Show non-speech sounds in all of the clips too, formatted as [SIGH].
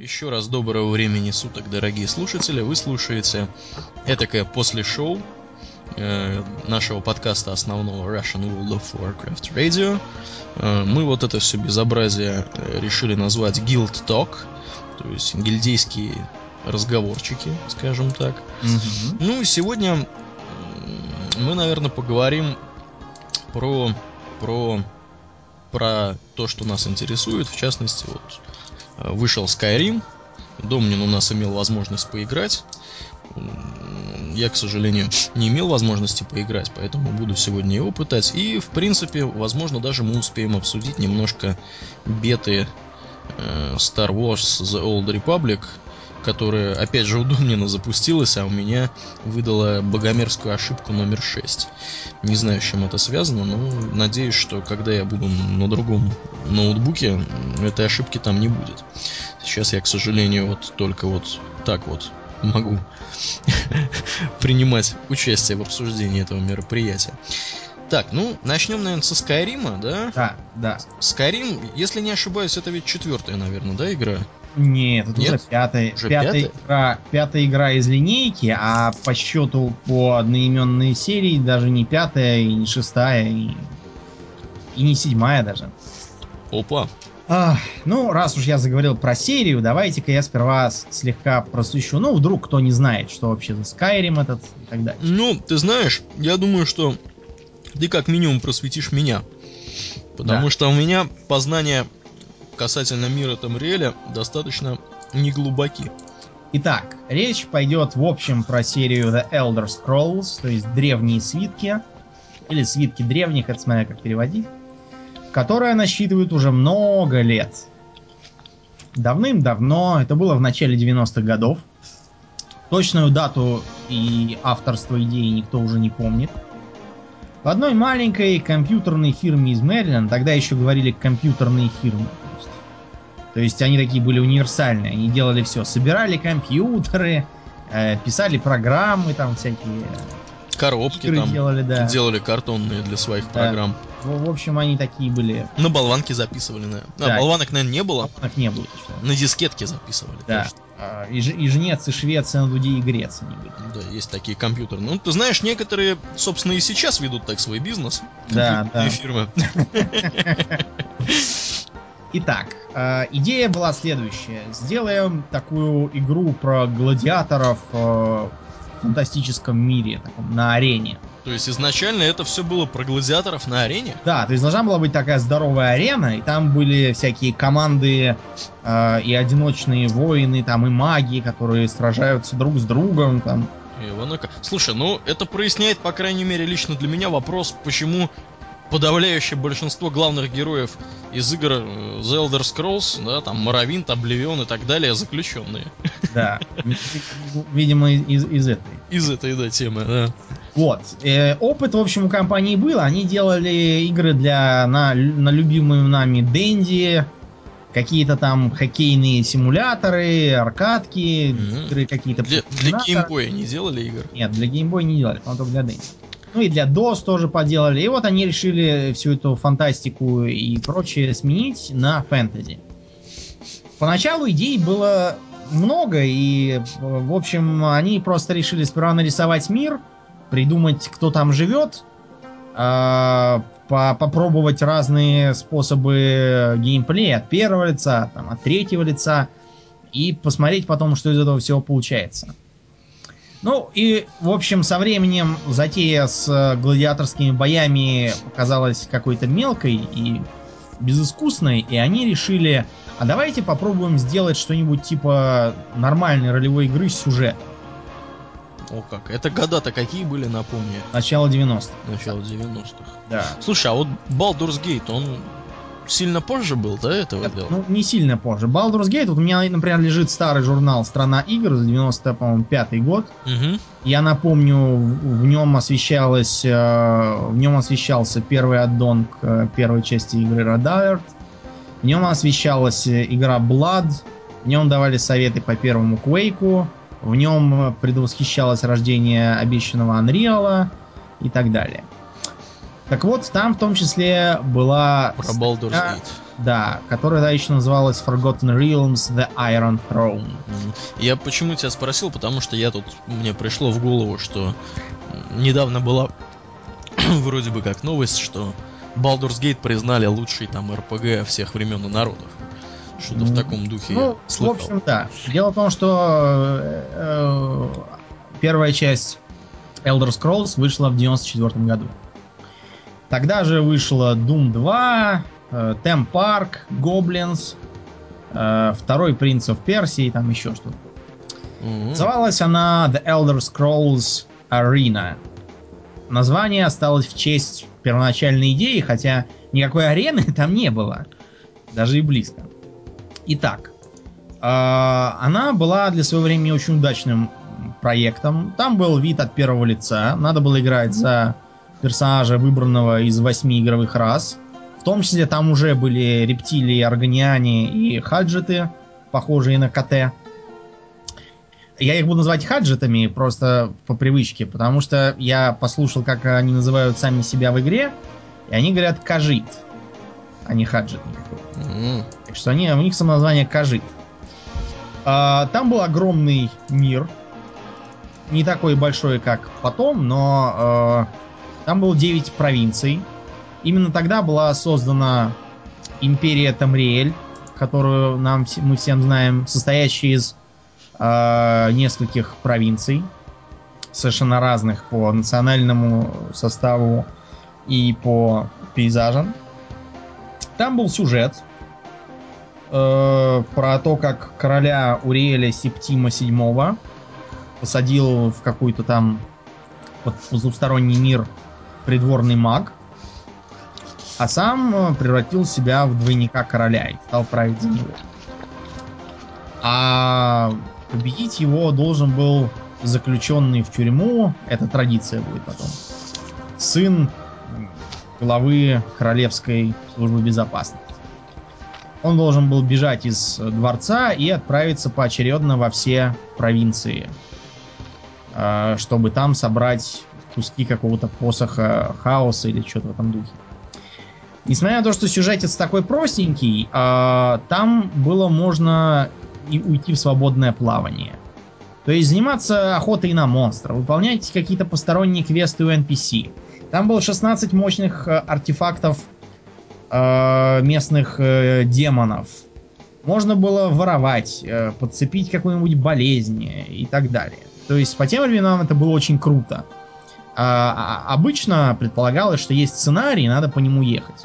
Еще раз доброго времени суток, дорогие слушатели. Вы слушаете этакое после шоу э, нашего подкаста основного Russian World of Warcraft Radio. Э, мы вот это все безобразие э, решили назвать Guild Talk, то есть гильдейские разговорчики, скажем так. Мгм. Ну, сегодня м, мы, наверное, поговорим про, про, про то, что нас интересует. В частности, вот вышел Skyrim. Домнин у нас имел возможность поиграть. Я, к сожалению, не имел возможности поиграть, поэтому буду сегодня его пытать. И, в принципе, возможно, даже мы успеем обсудить немножко беты э, Star Wars The Old Republic, которая, опять же, у Домнина запустилась, а у меня выдала богомерзкую ошибку номер 6. Не знаю, с чем это связано, но надеюсь, что когда я буду на другом ноутбуке, этой ошибки там не будет. Сейчас я, к сожалению, вот только вот так вот могу [LAUGHS] принимать участие в обсуждении этого мероприятия. Так, ну, начнем, наверное, со Скайрима, да? Да, да. Skyrim, если не ошибаюсь, это ведь четвертая, наверное, да, игра? Нет, это Нет? уже пятая, Уже пятая, пятая? игра, пятая игра из линейки, а по счету по одноименной серии даже не пятая, и не шестая, и, и не седьмая даже. Опа. Ах, ну, раз уж я заговорил про серию, давайте-ка я сперва слегка просвещу. Ну, вдруг кто не знает, что вообще за Skyrim этот и так далее. Ну, ты знаешь, я думаю, что ты как минимум просветишь меня. Потому Да. что у меня познания касательно мира Тамриэля достаточно неглубоки. Итак, речь пойдет в общем про серию The Elder Scrolls, то есть древние свитки, или свитки древних, это смотря как переводить, которая насчитывает уже много лет. Давным-давно, это было в начале 90-х годов, точную дату и авторство идеи никто уже не помнит, в одной маленькой компьютерной фирме из Мэриленда, тогда еще говорили компьютерные фирмы, то есть они такие были универсальные, они делали все. Собирали компьютеры, э, писали программы там всякие. Коробки игры там делали, да. делали картонные для своих Да. программ. В, в общем, они такие были. На болванке записывали, наверное. А, Да. болванок, наверное, не было. Их не было. точно. На дискетке записывали. Да. точно. А, И, Ж- и Жнец, и Швеция, на Дуде, и Греция они были. Да, есть такие компьютеры. Ну, ты знаешь, некоторые, собственно, и сейчас ведут так свой бизнес. Да, да. И фирмы. [LAUGHS] Итак, э, идея была следующая. Сделаем такую игру про гладиаторов э, в фантастическом мире, таком, на арене. То есть изначально это все было про гладиаторов на арене? Да, то есть должна была быть такая здоровая арена, и там были всякие команды э, и одиночные воины, там и маги, которые сражаются друг с другом, там. Иванока. Слушай, ну это проясняет, по крайней мере, лично для меня вопрос, почему подавляющее большинство главных героев из игр э, The Elder Scrolls, да, там Моровинт, Обливион и так далее, заключенные. Да, видимо, из, из этой. Из этой, да, темы, да. Вот. Э, опыт, в общем, у компании был. Они делали игры для на, на любимую нами Дэнди, какие-то там хоккейные симуляторы, аркадки, Мгм. игры какие-то. Для, по для геймбоя не делали игр? Нет, для Boy не делали, по-моему, только для Дэнди. Ну и для DOS тоже поделали. И вот они решили всю эту фантастику и прочее сменить на фэнтези. Поначалу идей было много, и, в общем, они просто решили сперва нарисовать мир, придумать, кто там живет, а, по- попробовать разные способы геймплея от первого лица, там, от третьего лица, и посмотреть потом, что из этого всего получается. Ну и, в общем, со временем затея с э, гладиаторскими боями показалась какой-то мелкой и безыскусной, и они решили, а давайте попробуем сделать что-нибудь типа нормальной ролевой игры с сюжетом. О как, это года-то какие были, напомни, Начало 90-х. начало 90-х. Да. Слушай, а вот Baldur's Gate, он сильно позже был, да, этого Это, дела? ну, не сильно позже. Baldur's Gate, вот у меня, например, лежит старый журнал «Страна игр» за 95 год. Мгм. Я напомню, в, в нем освещалось, э, в нем освещался первый аддон к э, первой части игры Red Alert. В нем освещалась э, игра Blood. В нем давали советы по первому Quake. В нем э, предвосхищалось рождение обещанного Unreal и так далее. Так вот, там в том числе была Про Baldur's статья- Gate. Да, которая да, еще называлась Forgotten Realms The Iron Throne. Я почему тебя спросил, потому что я тут, мне пришло в голову, что недавно была [CLEARS THROAT] вроде бы как новость, что Baldur's Gate признали лучший там РПГ всех времен и народов. Что-то в таком духе ну, слыхал. В общем, да. Дело в том, что э, э, первая часть Elder Scrolls вышла в 94 году. Тогда же вышла Doom 2, э, Tem Park, Goblins, э, второй Принц of Персии, там еще что-то. Mm-hmm. Называлась она The Elder Scrolls Arena. Название осталось в честь первоначальной идеи, хотя никакой арены [LAUGHS] там не было. Даже и близко. Итак, э, она была для своего времени очень удачным проектом. Там был вид от первого лица. Надо было играть за персонажа, выбранного из восьми игровых рас. В том числе там уже были рептилии, органиане и хаджеты, похожие на КТ. Я их буду называть хаджетами просто по привычке, потому что я послушал, как они называют сами себя в игре, и они говорят кажит, а не хаджет никакой. Mm-hmm. Так что они, у них самоназвание кажит. А, там был огромный мир, не такой большой, как потом, но э, там было 9 провинций. Именно тогда была создана империя Тамриэль, которую нам, мы всем знаем, состоящая из э, нескольких провинций, совершенно разных по национальному составу и по пейзажам. Там был сюжет э, про то, как короля Уриэля Септима VII посадил в какой-то там потусторонний мир придворный маг, а сам э, превратил себя в двойника короля и стал править за него. А победить его должен был заключенный в тюрьму, это традиция будет потом, сын главы Королевской службы безопасности. Он должен был бежать из дворца и отправиться поочередно во все провинции а, чтобы там собрать куски какого-то посоха хаоса или что-то в этом духе. Несмотря на то, что сюжетец такой простенький, а, там было можно и уйти в свободное плавание. То есть заниматься охотой на монстров, выполнять какие-то посторонние квесты у NPC. Там было 16 мощных э, артефактов э, местных э, демонов. Можно было воровать, подцепить какую-нибудь болезнь и так далее. То есть по тем временам это было очень круто. А, а, обычно предполагалось, что есть сценарий, и надо по нему ехать.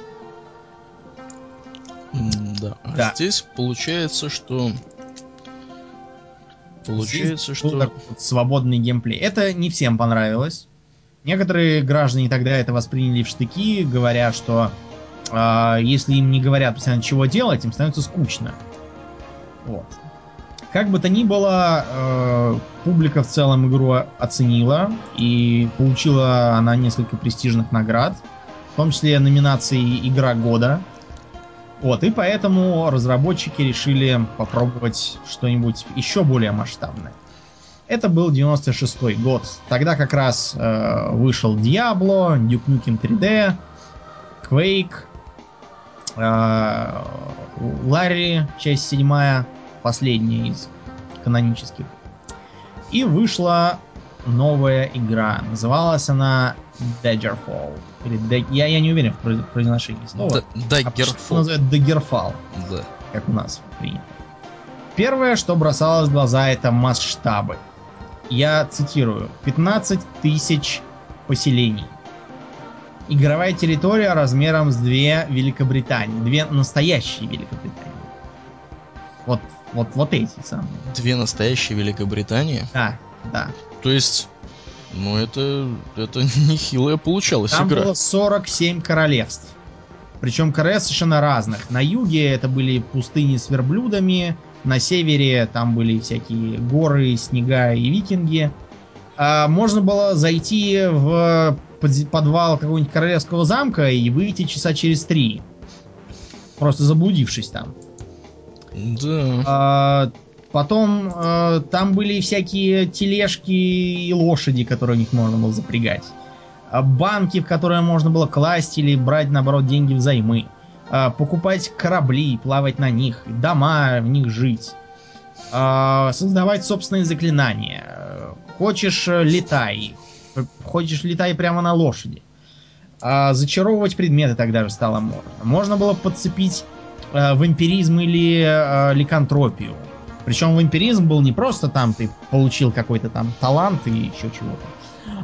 Да. А да. здесь получается, что получается, здесь что вот свободный геймплей. Это не всем понравилось. Некоторые граждане тогда это восприняли в штыки, говоря, что э, если им не говорят постоянно чего делать, им становится скучно. Вот. Как бы то ни было, э, публика в целом игру оценила, и получила она несколько престижных наград, в том числе номинации «Игра года». Вот, и поэтому разработчики решили попробовать что-нибудь еще более масштабное. Это был 96 год. Тогда как раз э, вышел Diablo, Duke Nukem 3D, Quake, э, Ларри, часть седьмая, последняя из канонических. И вышла новая игра. Называлась она Daggerfall. Или Dag... я, я не уверен в произношении слова. Daggerfall. А называют Daggerfall. Да. Как у нас принято. Первое, что бросалось в глаза, это масштабы. Я цитирую. 15 тысяч поселений. Игровая территория размером с две Великобритании. Две настоящие Великобритании. Вот, вот, вот эти самые. Две настоящие Великобритании? Да, да. То есть, ну это, это [LAUGHS] нехилая получалась Там игра. было 47 королевств. Причем королевств совершенно разных. На юге это были пустыни с верблюдами, на севере там были всякие горы, снега и викинги. А можно было зайти в подвал какого-нибудь королевского замка и выйти часа через три. Просто заблудившись там. Да. А, потом а, там были всякие тележки и лошади, которые у них можно было запрягать. А банки, в которые можно было класть или брать, наоборот, деньги взаймы. э, покупать корабли, плавать на них, дома в них жить, э, создавать собственные заклинания. Хочешь э, летай, хочешь летай прямо на лошади. Э, зачаровывать предметы тогда же стало можно. Можно было подцепить э, вампиризм или э, ликантропию. Причем вампиризм был не просто там ты получил какой-то там талант и еще чего-то,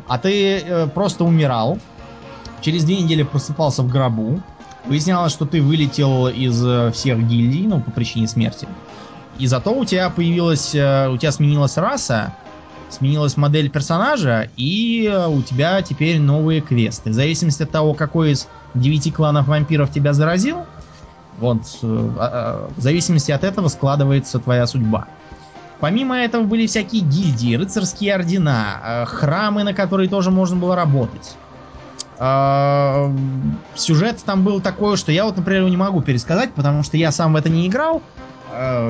а ты э, просто умирал, через две недели просыпался в гробу, выяснялось, что ты вылетел из э, всех гильдий, ну, по причине смерти. И зато у тебя появилась, у тебя сменилась раса, сменилась модель персонажа, и у тебя теперь новые квесты. В зависимости от того, какой из девяти кланов вампиров тебя заразил, вот, э, а, а, в зависимости от этого складывается твоя судьба. Помимо этого были всякие гильдии, рыцарские ордена, э, храмы, на которые тоже можно было работать. А, сюжет там был такой, что я вот, например, не могу пересказать, потому что я сам в это не играл.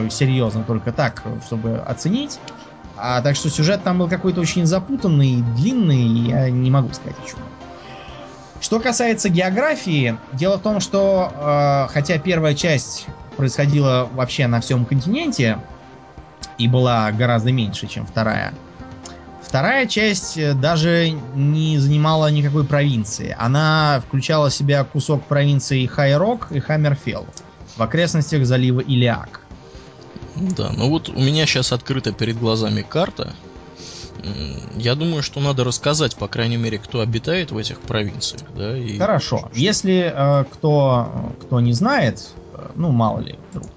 Серьезно, только так, чтобы оценить. А, так что сюжет там был какой-то очень запутанный, длинный, я не могу сказать о чем. Что касается географии, дело в том, что э, хотя первая часть происходила вообще на всем континенте и была гораздо меньше, чем вторая, вторая часть э, даже не занимала никакой провинции. Она включала в себя кусок провинции Хайрок и Хаммерфелл в окрестностях залива Илиак. Да, ну вот у меня сейчас открыта перед глазами карта я думаю, что надо рассказать, по крайней мере, кто обитает в этих провинциях, да. И Хорошо. Что... Если э, кто кто не знает, э, ну мало ли вдруг.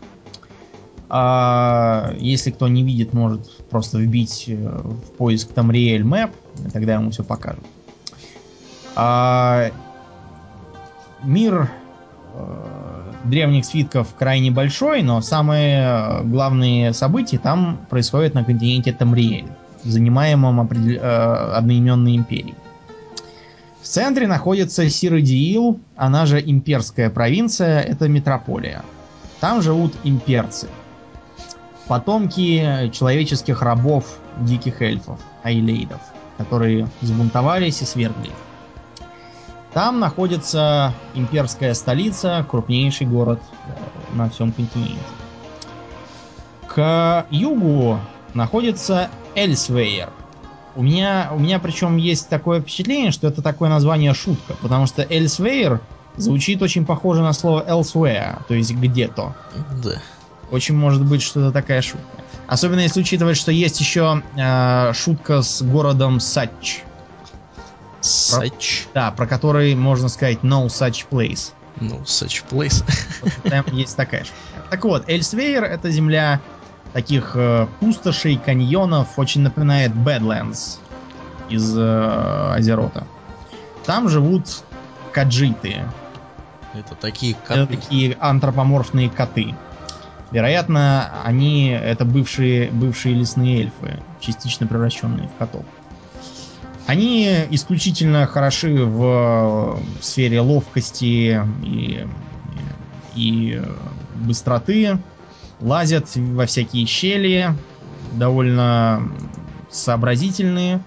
А если кто не видит, может просто вбить э, в поиск там Tamriel Map, и тогда ему все покажут. А, мир э, древних свитков крайне большой, но самые э, главные события там происходят на континенте Тамриэль занимаемом э, одноименной империей. В центре находится Сиродиил, она же имперская провинция, это метрополия. Там живут имперцы. Потомки человеческих рабов диких эльфов, айлейдов, которые взбунтовались и свергли. Там находится имперская столица, крупнейший город э, на всем континенте. К югу находится Эльсвейер. У меня, у меня причем есть такое впечатление, что это такое название шутка, потому что Эльсвейер звучит очень похоже на слово elsewhere, то есть где-то. Да. Очень может быть, что это такая шутка. Особенно если учитывать, что есть еще э, шутка с городом Сач. Сач? Да, про который можно сказать no such place. No such place. Вот, там есть такая шутка. Так вот, Эльсвейер это земля таких э, пустошей, каньонов, очень напоминает Badlands из э, Азерота. Там живут каджиты. Это такие коты. Это такие антропоморфные коты. Вероятно, они это бывшие, бывшие лесные эльфы, частично превращенные в котов. Они исключительно хороши в сфере ловкости и, и быстроты лазят во всякие щели, довольно сообразительные,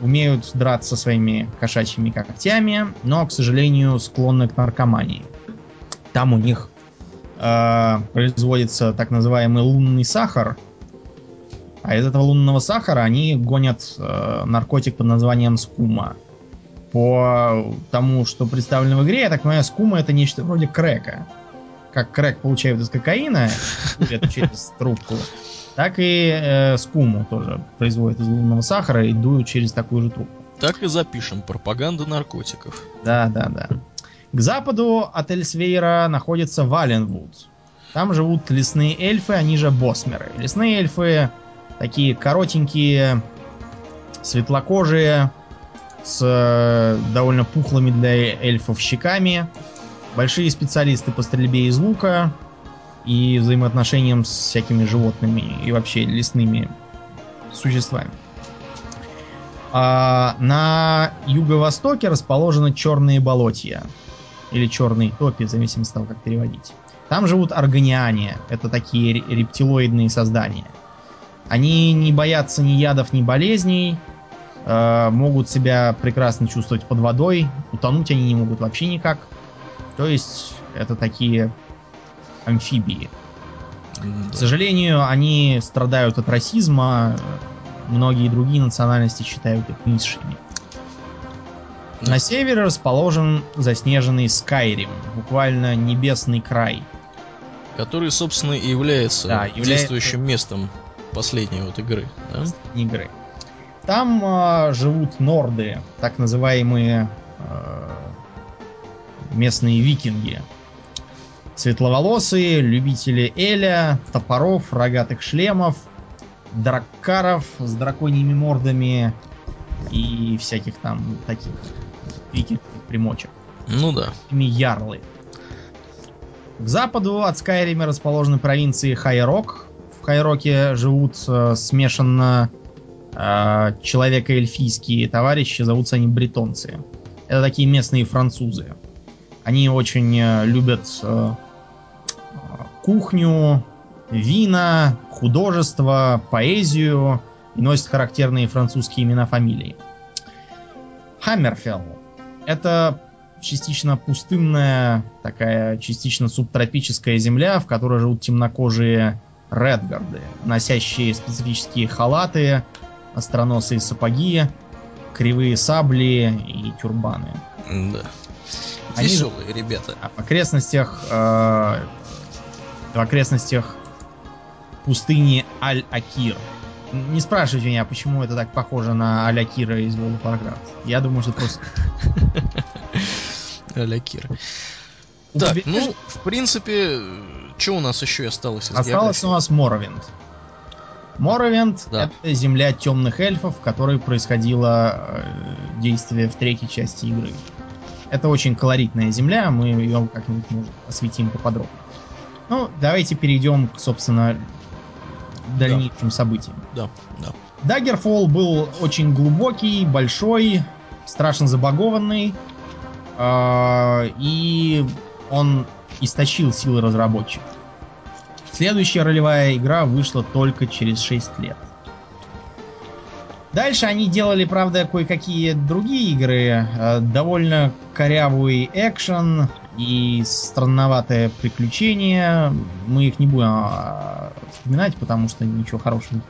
умеют драться своими кошачьими когтями, но, к сожалению, склонны к наркомании. Там у них э, производится так называемый лунный сахар, а из этого лунного сахара они гонят э, наркотик под названием скума. По тому, что представлено в игре, я так понимаю, скума это нечто вроде крека как крэк получают из кокаина, через трубку, так и э, скуму тоже производят из лунного сахара и дуют через такую же трубку. Так и запишем. Пропаганда наркотиков. Да, да, да. К западу от Эльсвейра находится Валенвуд. Там живут лесные эльфы, они же босмеры. Лесные эльфы такие коротенькие, светлокожие, с э, довольно пухлыми для эльфов щеками, большие специалисты по стрельбе из лука и взаимоотношениям с всякими животными и вообще лесными существами. А на юго-востоке расположены черные болотья. Или черные топи, в зависимости от того, как переводить. Там живут органиане. Это такие рептилоидные создания. Они не боятся ни ядов, ни болезней. Э, могут себя прекрасно чувствовать под водой. Утонуть они не могут вообще никак. То есть это такие амфибии. К сожалению, они страдают от расизма. Многие другие национальности считают их низшими. На севере расположен заснеженный Скайрим, буквально небесный край. Который, собственно, и является, Да, является- действующим местом последней вот игры. Да? игры. Там а, живут норды, так называемые а, местные викинги. Светловолосые, любители Эля, топоров, рогатых шлемов, драккаров с драконьими мордами и всяких там таких викингских примочек. Ну да. ими ярлы. К западу от Скайрима расположены провинции Хайрок. В Хайроке живут э, смешанно э, человеко-эльфийские товарищи, зовутся они бретонцы. Это такие местные французы. Они очень э, любят э, кухню, вина, художество, поэзию и носят характерные французские имена фамилии. Хаммерфелл. Это частично пустынная, такая частично субтропическая земля, в которой живут темнокожие редгарды, носящие специфические халаты, остроносые сапоги, кривые сабли и тюрбаны. Да. Они- Веселые ребята. В окрестностях э, в окрестностях пустыни Аль-Акир. Не спрашивайте меня, почему это так похоже на Аль-Акира из World of Warcraft. Я думаю, что просто [LAUGHS] а-ля Кира. У Так, ну, в принципе, что у нас еще осталось из Осталось у нас Моровинд. Моровинд Да. это земля темных эльфов, в которой происходило э, действие в третьей части игры. Это очень колоритная земля, мы ее как-нибудь может, осветим поподробнее. Ну, давайте перейдем к, собственно, дальнейшим событиям. Да, да. Даггерфолл был очень глубокий, большой, страшно забагованный, э, и он истощил силы разработчиков. Следующая ролевая игра вышла только через 6 лет. Дальше они делали, правда, кое-какие другие игры. э, Довольно корявый экшен и странноватое приключение. Мы их не будем а, вспоминать, потому что ничего хорошего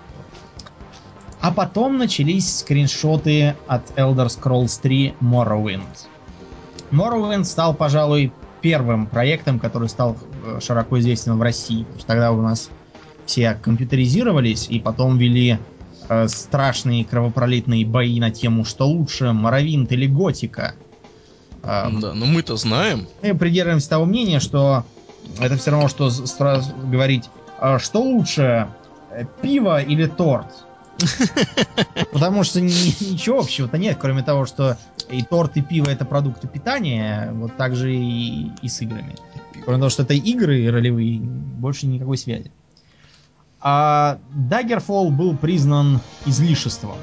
а потом начались скриншоты от Elder Scrolls 3 Morrowind. Morrowind стал, пожалуй, первым проектом, который стал э, широко известен в России. Тогда у нас все компьютеризировались и потом вели страшные кровопролитные бои на тему, что лучше, Morrowind или Готика. Э, Да, но мы-то знаем. мы придерживаемся того мнения, что это все равно, что говорить, а что лучше, э, пиво или торт? [LAUGHS] Потому что ни- ничего общего-то нет, кроме того, что и торт, и пиво это продукты питания, вот так же и, и с играми. Кроме того, что это игры ролевые, больше никакой связи. А Daggerfall был признан излишеством.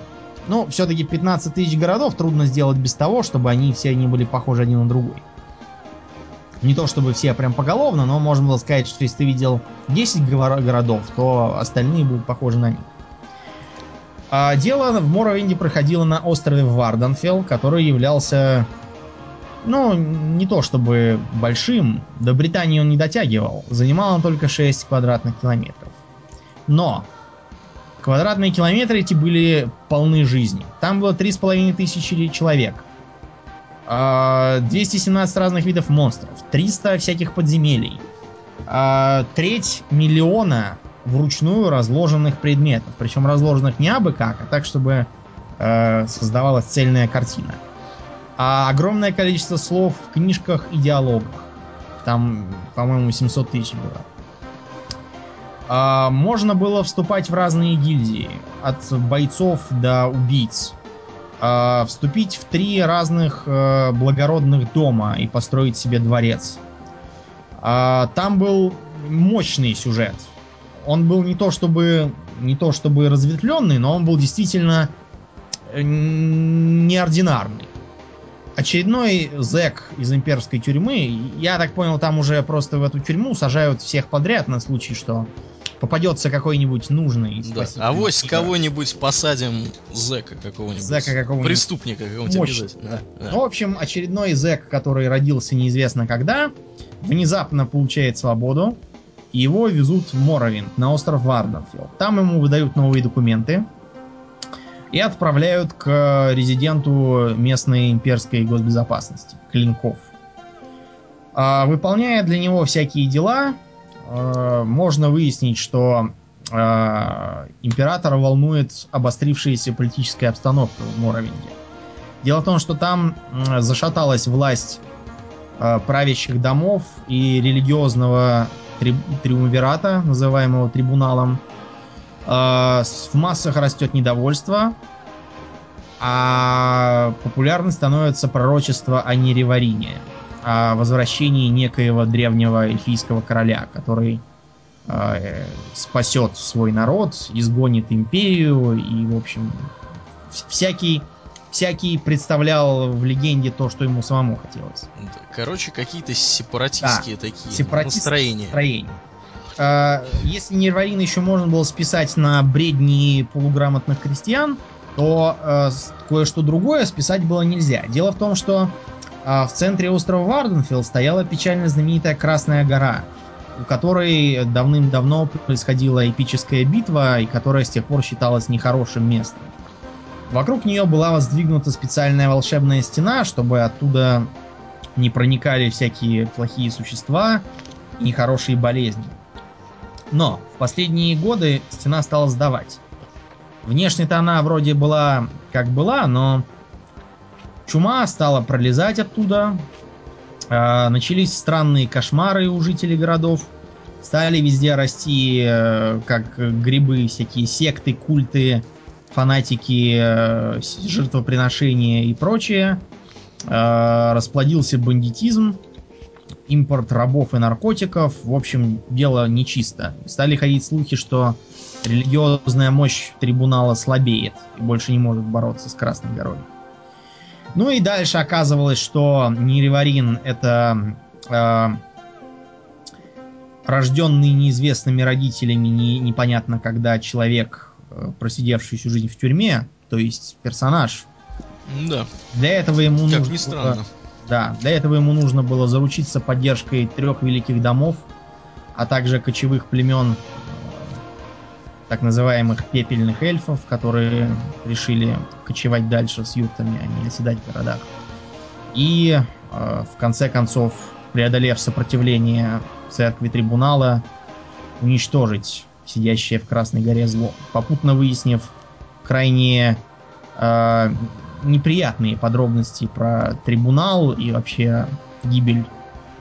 Ну, все-таки 15 тысяч городов трудно сделать без того, чтобы они все не были похожи один на другой. Не то чтобы все прям поголовно, но можно было сказать, что если ты видел 10 горо- городов, то остальные будут похожи на них. А дело в Моровинде проходило на острове Варденфелл, который являлся, ну, не то чтобы большим, до Британии он не дотягивал, занимал он только 6 квадратных километров. Но квадратные километры эти были полны жизни. Там было 3,5 тысячи человек. А, 217 разных видов монстров, 300 всяких подземелий, а, треть миллиона вручную разложенных предметов. Причем разложенных не абы как, а так, чтобы э, создавалась цельная картина. А огромное количество слов в книжках и диалогах. Там, по-моему, 700 тысяч было. А, можно было вступать в разные гильдии. От бойцов до убийц. А, вступить в три разных э, благородных дома и построить себе дворец. А, там был мощный сюжет. Он был не то чтобы не то чтобы разветвленный, но он был действительно э, неординарный. Очередной зэк из имперской тюрьмы, я так понял, там уже просто в эту тюрьму сажают всех подряд на случай, что попадется какой-нибудь нужный да. А вось кого-нибудь посадим зэка какого-нибудь. Зэка какого-нибудь. Преступника какого-нибудь. Да. Да. Ну, в общем, очередной зэк, который родился неизвестно когда, внезапно получает свободу, и его везут в Моровинг, на остров Варденфилд. Там ему выдают новые документы и отправляют к резиденту местной имперской госбезопасности, Клинков. А, выполняя для него всякие дела, а, можно выяснить, что а, императора волнует обострившаяся политическая обстановка в Моровинге. Дело в том, что там зашаталась власть правящих домов и религиозного три, триумвирата, называемого трибуналом. Э, в массах растет недовольство, а популярным становится пророчество о Нереварине, о возвращении некоего древнего эльфийского короля, который э, спасет свой народ, изгонит империю и, в общем, всякий всякий представлял в легенде то, что ему самому хотелось. Короче, какие-то сепаратистские да, такие настроения. настроения. А, если Нирварин еще можно было списать на бредни полуграмотных крестьян, то э, кое-что другое списать было нельзя. Дело в том, что э, в центре острова Варденфилд стояла печально знаменитая Красная гора, у которой давным-давно происходила эпическая битва, и которая с тех пор считалась нехорошим местом. Вокруг нее была воздвигнута специальная волшебная стена, чтобы оттуда не проникали всякие плохие существа и нехорошие болезни. Но в последние годы стена стала сдавать. Внешне-то она вроде была как была, но чума стала пролезать оттуда. Э, начались странные кошмары у жителей городов. Стали везде расти, э, как грибы, всякие секты, культы, фанатики э, жертвоприношения и прочее. Э, расплодился бандитизм, импорт рабов и наркотиков. В общем, дело нечисто. Стали ходить слухи, что религиозная мощь трибунала слабеет и больше не может бороться с Красной горой. Ну и дальше оказывалось, что Нереварин это э, рожденный неизвестными родителями, не, непонятно когда человек, Э, просидевший всю жизнь в тюрьме, то есть персонаж. Да. Для этого ему как нужно ни странно. Да, для этого ему нужно было заручиться поддержкой трех великих домов, а также кочевых племен так называемых пепельных эльфов, которые решили кочевать дальше с юртами, а не оседать в городах. И э, в конце концов, преодолев сопротивление церкви трибунала, уничтожить сидящее в Красной горе зло, попутно выяснив крайне э, неприятные подробности про трибунал и вообще гибель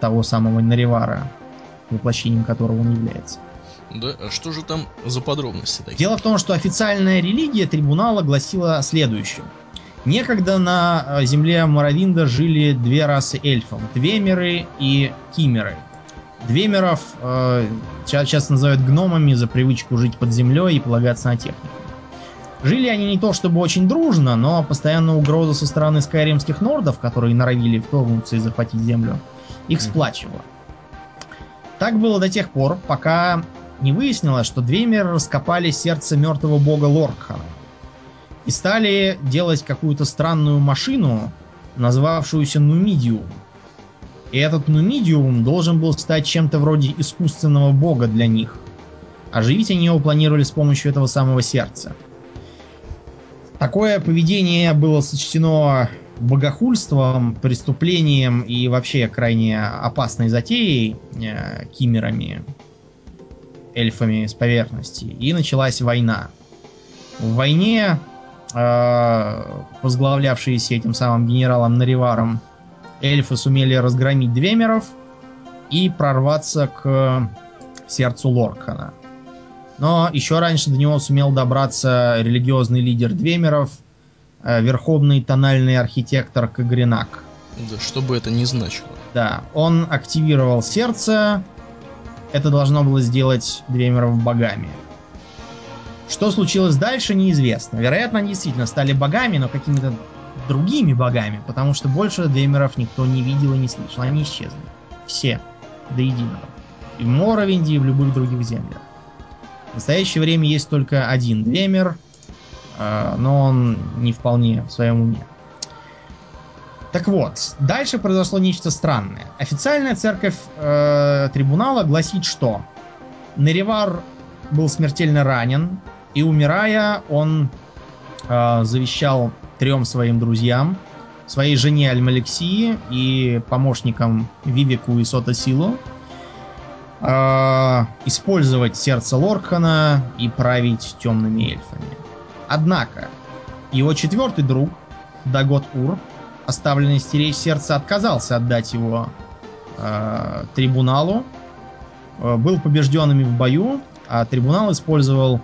того самого Наривара, воплощением которого он является. Да, а что же там за подробности такие? Дело в том, что официальная религия трибунала гласила следующее. Некогда на э, земле Моровинда жили две расы эльфов, двемеры и кимеры – Двемеров э, часто называют гномами за привычку жить под землей и полагаться на технику. Жили они не то чтобы очень дружно, но постоянно угроза со стороны скайримских нордов, которые норовили вторгнуться и захватить землю, их сплачивала. Так было до тех пор, пока не выяснилось, что Двеймеры раскопали сердце мертвого бога Лоркхана и стали делать какую-то странную машину, назвавшуюся Нумидиум, и этот Нумидиум должен был стать чем-то вроде искусственного бога для них. Оживить они его планировали с помощью этого самого сердца. Такое поведение было сочтено богохульством, преступлением и вообще крайне опасной затеей э, кимерами, эльфами с поверхности. И началась война. В войне э, возглавлявшиеся этим самым генералом Нариваром эльфы сумели разгромить Двемеров и прорваться к сердцу Лоркана. Но еще раньше до него сумел добраться религиозный лидер Двемеров, э, верховный тональный архитектор Кагринак. Да, что бы это ни значило. Да, он активировал сердце. Это должно было сделать Двемеров богами. Что случилось дальше, неизвестно. Вероятно, они действительно стали богами, но какими-то другими богами, потому что больше Деймеров никто не видел и не слышал. Они исчезли. Все. До единого. И в Моровинде, и в любых других землях. В настоящее время есть только один Двемер, э, но он не вполне в своем уме. Так вот, дальше произошло нечто странное. Официальная церковь э, трибунала гласит, что Неривар был смертельно ранен, и умирая, он э, завещал трем своим друзьям, своей жене Альмалексии и помощникам Вивику и Сотосилу, э, использовать сердце Лоркана и править темными эльфами. Однако, его четвертый друг, Дагот Ур, оставленный стеречь сердце, отказался отдать его э, трибуналу, э, был побежденными в бою, а трибунал использовал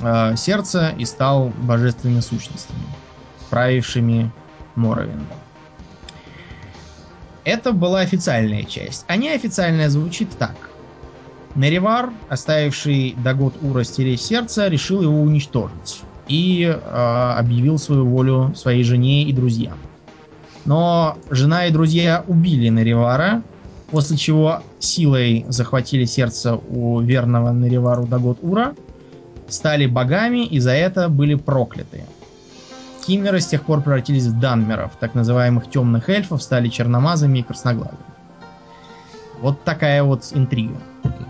э, сердце и стал божественными сущностями, правившими Моровиндом. Это была официальная часть. А неофициальная звучит так. Неривар, оставивший Дагот Ура стеречь сердце, решил его уничтожить и э, объявил свою волю своей жене и друзьям. Но жена и друзья убили Наривара, после чего силой захватили сердце у верного Наривару Дагот Ура, стали богами и за это были прокляты. Киммеры с тех пор превратились в данмеров, так называемых темных эльфов, стали черномазами и красноглазыми. Вот такая вот интрига.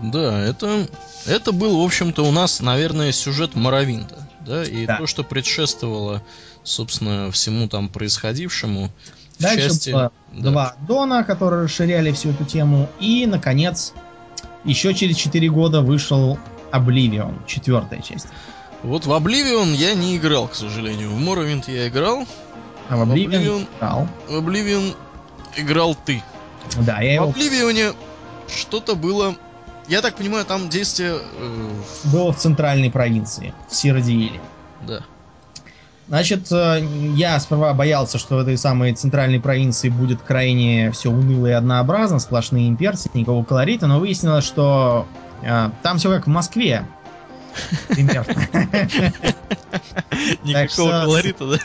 Да, это, это был, в общем-то, у нас, наверное, сюжет Моровинда. Да, и да. то, что предшествовало, собственно, всему там происходившему, Дальше части, было да. два Дона, которые расширяли всю эту тему. И, наконец, еще через 4 года вышел Oblivion, четвертая часть. Вот в Oblivion я не играл, к сожалению. В Morrowind я играл. А в в Oblivion играл. В Oblivion играл ты. Да, я его... В Oblivion что-то было... Я так понимаю, там действие... Э... Было в центральной провинции, в Сиродииле. Да. Значит, э, я сперва боялся, что в этой самой центральной провинции будет крайне все уныло и однообразно, сплошные имперцы, никакого колорита, но выяснилось, что э, там все как в Москве. Никакого колорита, да?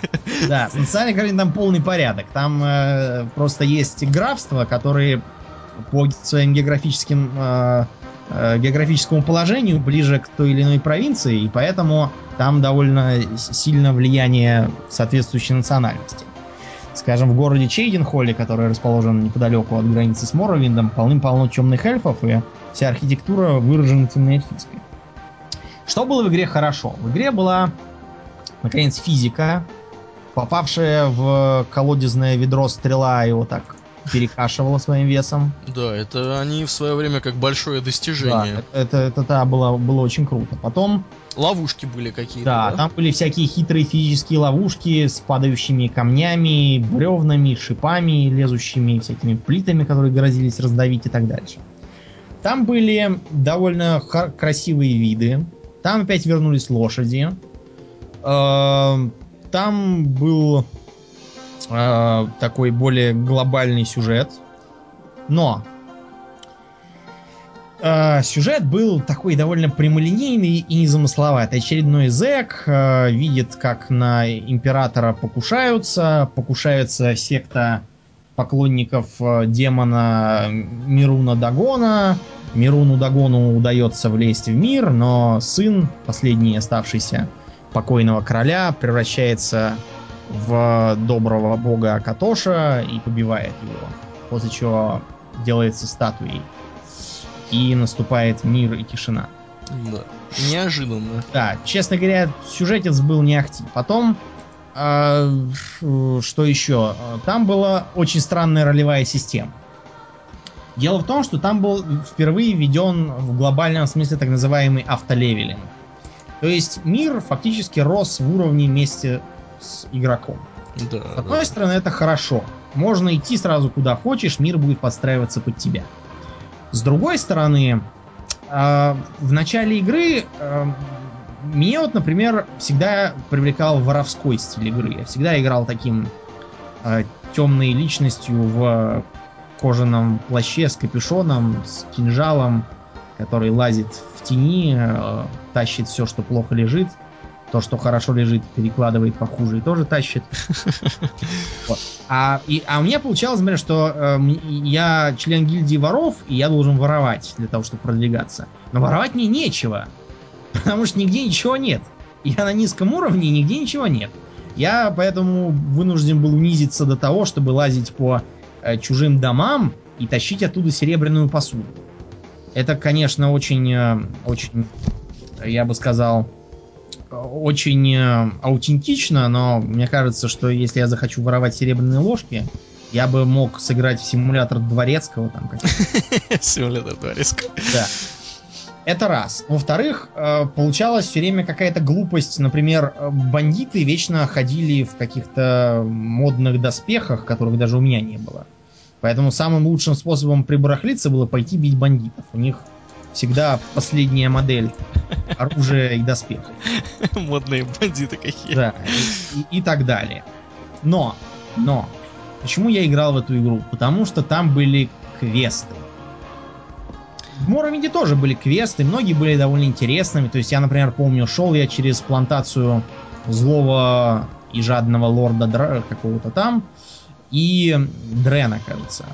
Да, с национальной картиной там полный порядок. Там э, просто есть графства, которые по своим географическим географическому положению ближе к той или иной провинции, и поэтому там довольно сильно влияние соответствующей национальности. Скажем, в городе Чейденхолле, который расположен неподалеку от границы с Моровиндом, полным-полно темных эльфов, и вся архитектура выражена темноэльфийской. Что было в игре хорошо? В игре была, наконец, физика, попавшая в колодезное ведро стрела его так перекашивала своим весом. Да, это они в свое время как большое достижение. Да, это, это, это было, было очень круто. Потом... Ловушки были какие-то. Да, да, там были всякие хитрые физические ловушки с падающими камнями, бревнами, шипами, лезущими всякими плитами, которые грозились раздавить и так дальше. Там были довольно красивые виды. Там опять вернулись лошади. Эм, там был э, такой более глобальный сюжет. Но э, сюжет был такой довольно прямолинейный и незамысловатый. Очередной зэк э, видит, как на императора покушаются, покушается секта поклонников э, демона Мируна Дагона. Мируну Дагону удается влезть в мир, но сын, последний оставшийся покойного короля, превращается в доброго бога Катоша и побивает его. После чего делается статуей. И наступает мир и тишина. Да. Неожиданно. Да, честно говоря, сюжетец был не ахти. Потом, э, что еще? Там была очень странная ролевая система. Дело в том, что там был впервые введен в глобальном смысле так называемый автолевелинг. То есть мир фактически рос в уровне вместе с игроком. Да, с одной да. стороны, это хорошо. Можно идти сразу куда хочешь, мир будет подстраиваться под тебя. С другой стороны, э, в начале игры э, меня вот, например, всегда привлекал воровской стиль игры. Я всегда играл таким э, темной личностью в кожаном плаще с капюшоном, с кинжалом, который лазит в тени, э, тащит все, что плохо лежит то, что хорошо лежит, перекладывает похуже и тоже тащит. [LAUGHS] Вот. А, и, а у меня получалось, например, что э, я член гильдии воров, и я должен воровать для того, чтобы продвигаться. Но воровать мне нечего. [LAUGHS] Потому что нигде ничего нет. Я на низком уровне, нигде ничего нет. Я поэтому вынужден был унизиться до того, чтобы лазить по э, чужим домам и тащить оттуда серебряную посуду. Это, конечно, очень, э, очень, я бы сказал, очень э, аутентично, но мне кажется, что если я захочу воровать серебряные ложки, я бы мог сыграть в симулятор дворецкого там [LAUGHS] Симулятор дворецкого. Да. Это раз. Во-вторых, э, получалась все время какая-то глупость. Например, э, бандиты вечно ходили в каких-то модных доспехах, которых даже у меня не было. Поэтому самым лучшим способом прибарахлиться было пойти бить бандитов. У них всегда последняя модель [LAUGHS] оружия и доспехов. Модные бандиты какие. Да, и, и- и так далее. Но, но, почему я играл в эту игру? Потому что там были квесты. В Моровинде тоже были квесты, многие были довольно интересными. То есть я, например, помню, шел я через плантацию злого и жадного лорда Дра- какого-то там, и Дрена, кажется.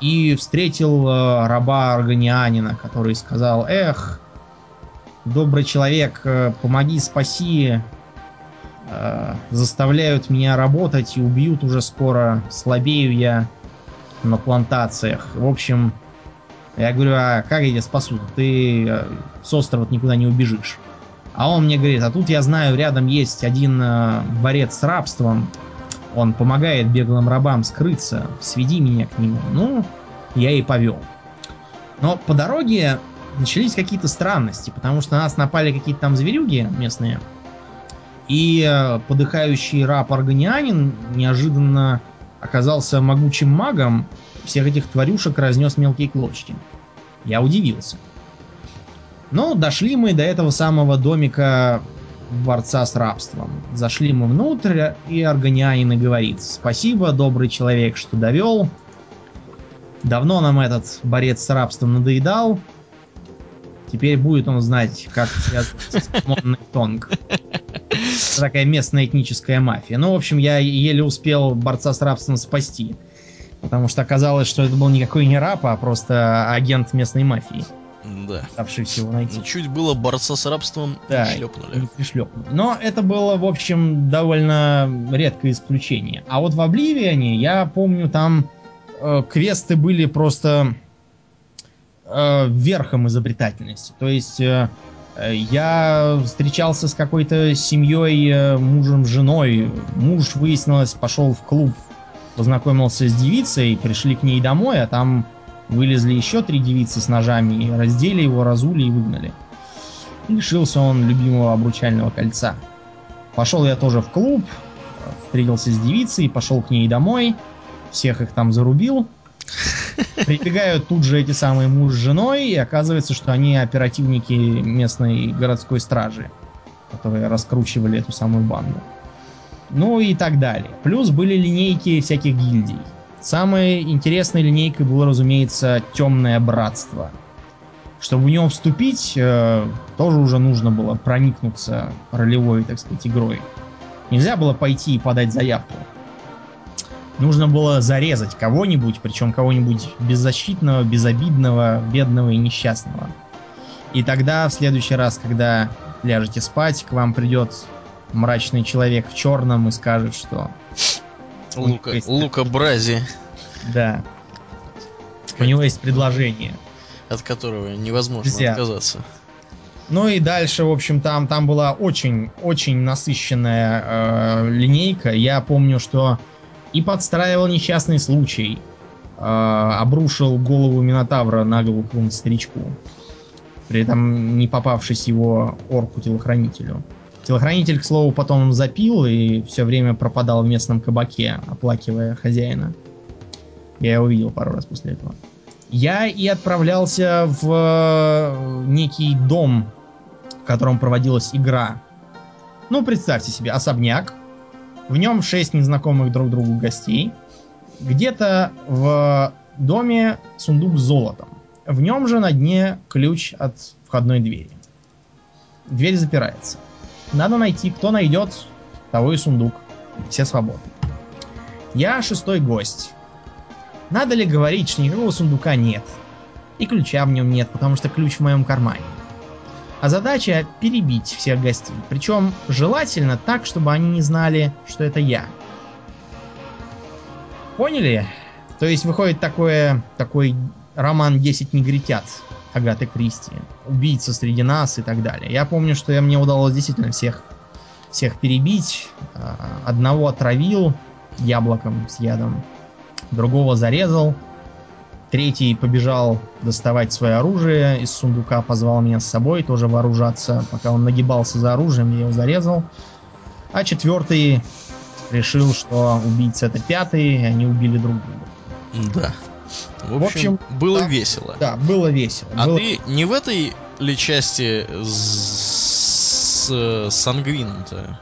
И встретил э, раба Органианина, который сказал, эх, добрый человек, э, помоги, спаси, э, заставляют меня работать и убьют уже скоро, слабею я на плантациях. В общем, я говорю, а как я тебя спасу? Ты э, с острова никуда не убежишь. А он мне говорит, а тут я знаю, рядом есть один э, борец с рабством, он помогает беглым рабам скрыться, сведи меня к нему. Ну, я и повел. Но по дороге начались какие-то странности, потому что на нас напали какие-то там зверюги местные, и э, подыхающий раб Органианин неожиданно оказался могучим магом, всех этих тварюшек разнес мелкие клочья. Я удивился. Ну, дошли мы до этого самого домика борца с рабством. Зашли мы внутрь, и Органианин и говорит, спасибо, добрый человек, что довел. Давно нам этот борец с рабством надоедал. Теперь будет он знать, как связываться [LAUGHS] с Монной Тонг. Это такая местная этническая мафия. Ну, в общем, я еле успел борца с рабством спасти. Потому что оказалось, что это был никакой не раб, а просто агент местной мафии, Да. пытавшийся его найти. Чуть было борца с рабством Да, шлепнули. не пришлепнули. Но это было, в общем, довольно редкое исключение. А вот в Обливионе, я помню, там э, квесты были просто э, верхом изобретательности. То есть э, э, я встречался с какой-то семьей, э, мужем, женой. Муж, выяснилось, пошел в клуб, познакомился с девицей, пришли к ней домой, а там вылезли еще три девицы с ножами, и раздели его, разули и выгнали. Лишился он любимого обручального кольца. Пошел я тоже в клуб, встретился с девицей, пошел к ней домой, всех их там зарубил. Прибегают тут же эти самые муж с женой, и оказывается, что они оперативники местной городской стражи, которые раскручивали эту самую банду. Ну и так далее. Плюс были линейки всяких гильдий. Самой интересной линейкой было, разумеется, Темное Братство. Чтобы в нем вступить, э, тоже уже нужно было проникнуться ролевой, так сказать, игрой. Нельзя было пойти и подать заявку. Нужно было зарезать кого-нибудь, причем кого-нибудь беззащитного, безобидного, бедного и несчастного. И тогда в следующий раз, когда ляжете спать, к вам придет мрачный человек в черном и скажет, что Лука, Лука Брази, да, у него есть предложение. от которого невозможно Нельзя. отказаться. Ну и дальше, в общем, там, там была очень-очень насыщенная э, линейка. Я помню, что и подстраивал несчастный случай. э, обрушил голову Минотавра на голову какому-то старичку. При этом не попавшись его орку-телохранителю. Телохранитель, к слову, потом запил и все время пропадал в местном кабаке, оплакивая хозяина. Я его видел пару раз после этого. Я и отправлялся в э, некий дом, в котором проводилась игра. Ну, представьте себе, особняк. В нем шесть незнакомых друг другу гостей. Где-то в доме сундук с золотом. В нем же на дне ключ от входной двери. Дверь запирается. Надо найти, кто найдет, того и сундук. Все свободны. Я шестой гость. Надо ли говорить, что никакого сундука нет? И ключа в нем нет, потому что ключ в моем кармане. а задача перебить всех гостей. Причем желательно так, чтобы они не знали, что это я. Поняли? То есть выходит такое, такой роман «10 негритят» Агаты Кристи. Убийца среди нас и так далее. Я помню, что я, мне удалось действительно всех, всех перебить. А, одного отравил яблоком с ядом. Другого зарезал. Третий побежал доставать свое оружие из сундука, позвал меня с собой тоже вооружаться. Пока он нагибался за оружием, я его зарезал. А четвертый решил, что убийца это пятый, и они убили друг друга. Да. В общем, в общем было так, весело. Да, было весело. А было... ты не в этой ли части с, с Сангвином-то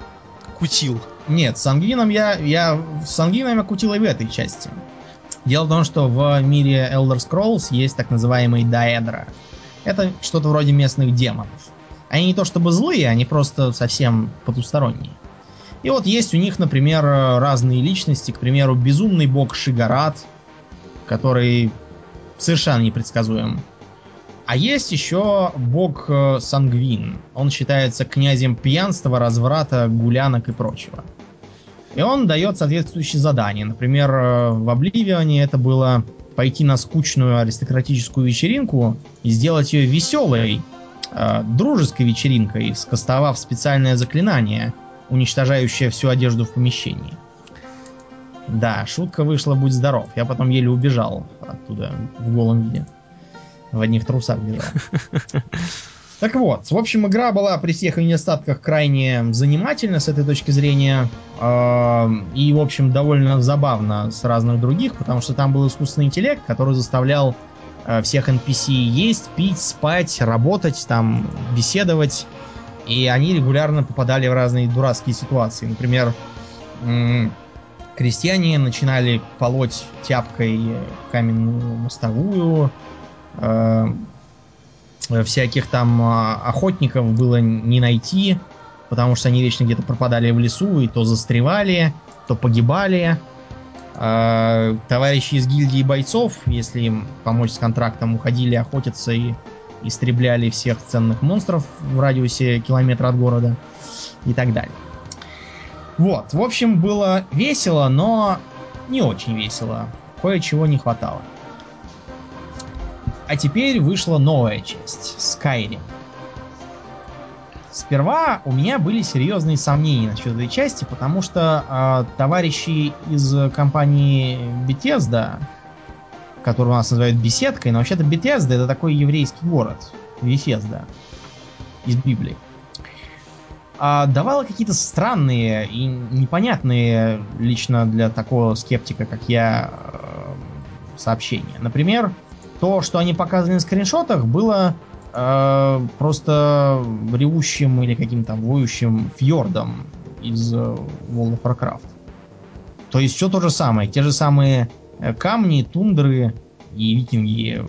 кутил? Нет, Сангвином я, я... Сангвином я кутил и в этой части. Дело в том, что в мире Elder Scrolls есть так называемые Даэдра. Это что-то вроде местных демонов. Они не то чтобы злые, они просто совсем потусторонние. И вот есть у них, например, разные личности. К примеру, безумный бог Шигарат, который совершенно непредсказуем. А есть еще бог э, Сангвин. Он считается князем пьянства, разврата, гулянок и прочего. И он дает соответствующие задания. Например, э, в Обливионе это было пойти на скучную аристократическую вечеринку и сделать ее веселой, э, дружеской вечеринкой, скостовав специальное заклинание – уничтожающая всю одежду в помещении. Да, шутка вышла, будь здоров. Я потом еле убежал оттуда в голом виде. В одних трусах бежал. [LAUGHS] Так вот, в общем, игра была при всех недостатках крайне занимательна с этой точки зрения. Э, и, в общем, довольно забавно с разных других, потому что там был искусственный интеллект, который заставлял э, всех NPC есть, пить, спать, работать, там, беседовать и они регулярно попадали в разные дурацкие ситуации. Например, крестьяне начинали полоть тяпкой каменную мостовую. Э, всяких там а, охотников было не найти, потому что они вечно где-то пропадали в лесу и то застревали, то погибали. Э, товарищи из гильдии бойцов, если им помочь с контрактом, уходили охотиться и истребляли всех ценных монстров в радиусе километра от города и так далее. Вот, в общем, было весело, но не очень весело. Кое-чего не хватало. А теперь вышла новая часть, Skyrim. Сперва у меня были серьезные сомнения насчет этой части, потому что э, товарищи из компании Bethesda, который у нас называют беседкой, но вообще-то Бетезда это такой еврейский город. Вифезда. Из Библии. А давала какие-то странные и непонятные лично для такого скептика, как я, э, сообщения. Например, то, что они показывали на скриншотах, было э, просто ревущим или каким-то воющим фьордом из э, World of Warcraft. То есть все то же самое. Те же самые Э, камни, тундры и викинги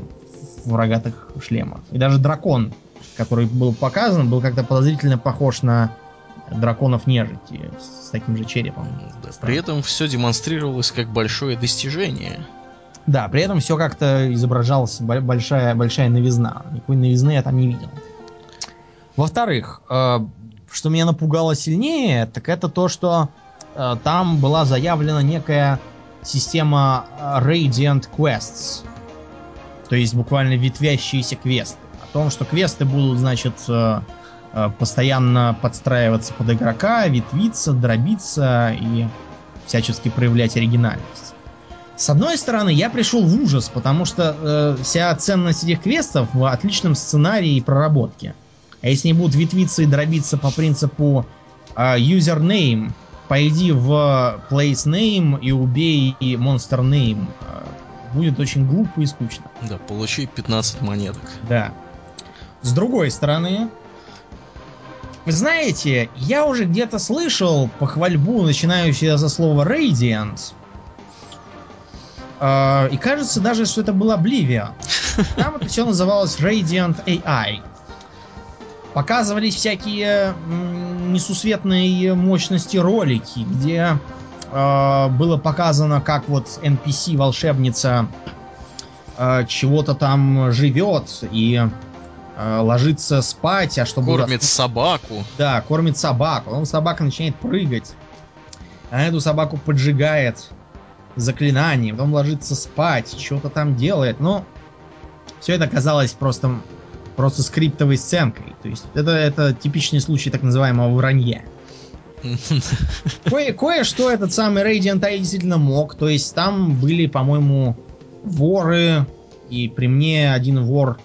в рогатых шлемах. И даже дракон, который был показан, был как-то подозрительно похож на драконов нежити с таким же черепом. Да, при этом все демонстрировалось как большое достижение. Да, при этом все как-то изображалось большая, большая новизна. Никакой новизны я там не видел. Во-вторых, э, что меня напугало сильнее, так это то, что э, там была заявлена некая система э, Radiant Quests. То есть буквально ветвящиеся квесты. Том, что квесты будут, значит, э, э, постоянно подстраиваться под игрока, ветвиться, дробиться и всячески проявлять оригинальность. С одной стороны, я пришел в ужас, потому что э, вся ценность этих квестов в отличном сценарии и проработке. А если они будут ветвиться и дробиться по принципу э, username пойди в place name и убей monster name. Будет очень глупо и скучно. Да, получи 15 монеток. Да. С другой стороны, вы знаете, я уже где-то слышал похвальбу, начинающую со слова Radiant. Э, и кажется даже, что это была Oblivion. [LAUGHS] Там это все называлось Radiant AI показывались всякие несусветные мощности ролики, где э, было показано, как вот NPC волшебница э, чего-то там живет и ложится спать, а чтобы... Кормит собаку. Да, кормит собаку. Потом собака начинает прыгать. А эту собаку поджигает заклинанием. Потом ложится спать, что-то там делает. Но все это казалось просто, просто скриптовой сценкой. То есть это, это типичный случай так называемого вранья. [LAUGHS] Кое- кое-что этот самый Radiant Eye действительно мог. То есть там были, по-моему, воры. И при мне один вор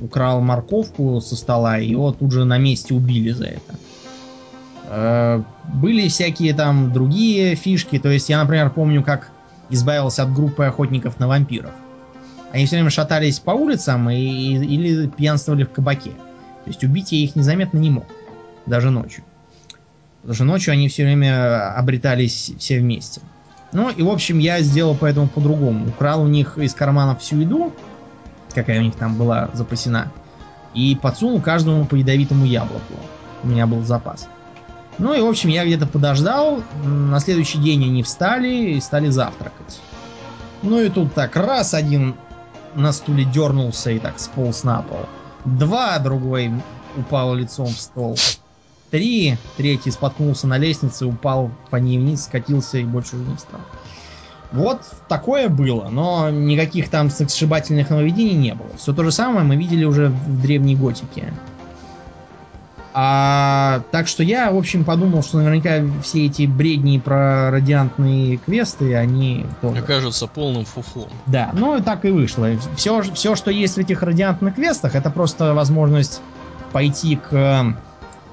украл морковку со стола, и его тут же на месте убили за это. Э, Были всякие там другие фишки. То есть я, например, помню, как избавился от группы охотников на вампиров. Они все время шатались по улицам и, или пьянствовали в кабаке. То есть убить я их незаметно не мог. Даже ночью. Что ночью они все время обретались все вместе. Ну и, в общем, я сделал поэтому по-другому. Украл у них из карманов всю еду, какая у них там была запасена, и подсунул каждому по ядовитому яблоку. У меня был запас. Ну и, в общем, я где-то подождал. На следующий день они встали и стали завтракать. Ну и тут так раз один на стуле дернулся и так сполз на пол. Два, другой упал лицом в стол. Три, третий споткнулся на лестнице, упал по ней вниз, скатился и больше уже не встал. Вот такое было, но никаких там сшибательных нововведений не было. Все то же самое мы видели уже в древней готике. А, так что я, в общем, подумал, что наверняка все эти бредни про радиантные квесты, они тоже... Окажется полным фуфлом. Да, ну и так и вышло. Все, все, что есть в этих радиантных квестах, это просто возможность пойти к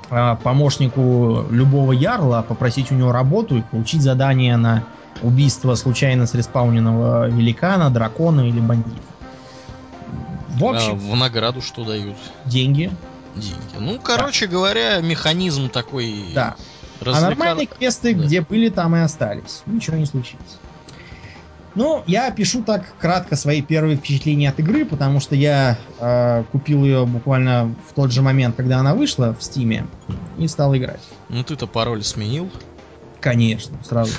помощнику любого ярла, попросить у него работу и получить задание на убийство случайно среспауненного великана, дракона или бандита. В А общем, в награду что дают? деньги. Деньги. Ну, короче говоря, механизм такой... Да. развлека- А нормальные квесты, Да. где были, там и остались. Ничего не случилось. Ну, я пишу так кратко свои первые впечатления от игры, потому что я э, купил ее буквально в тот же момент, когда она вышла в Стиме, и стал играть. Ну, ты-то пароль сменил. Конечно, сразу.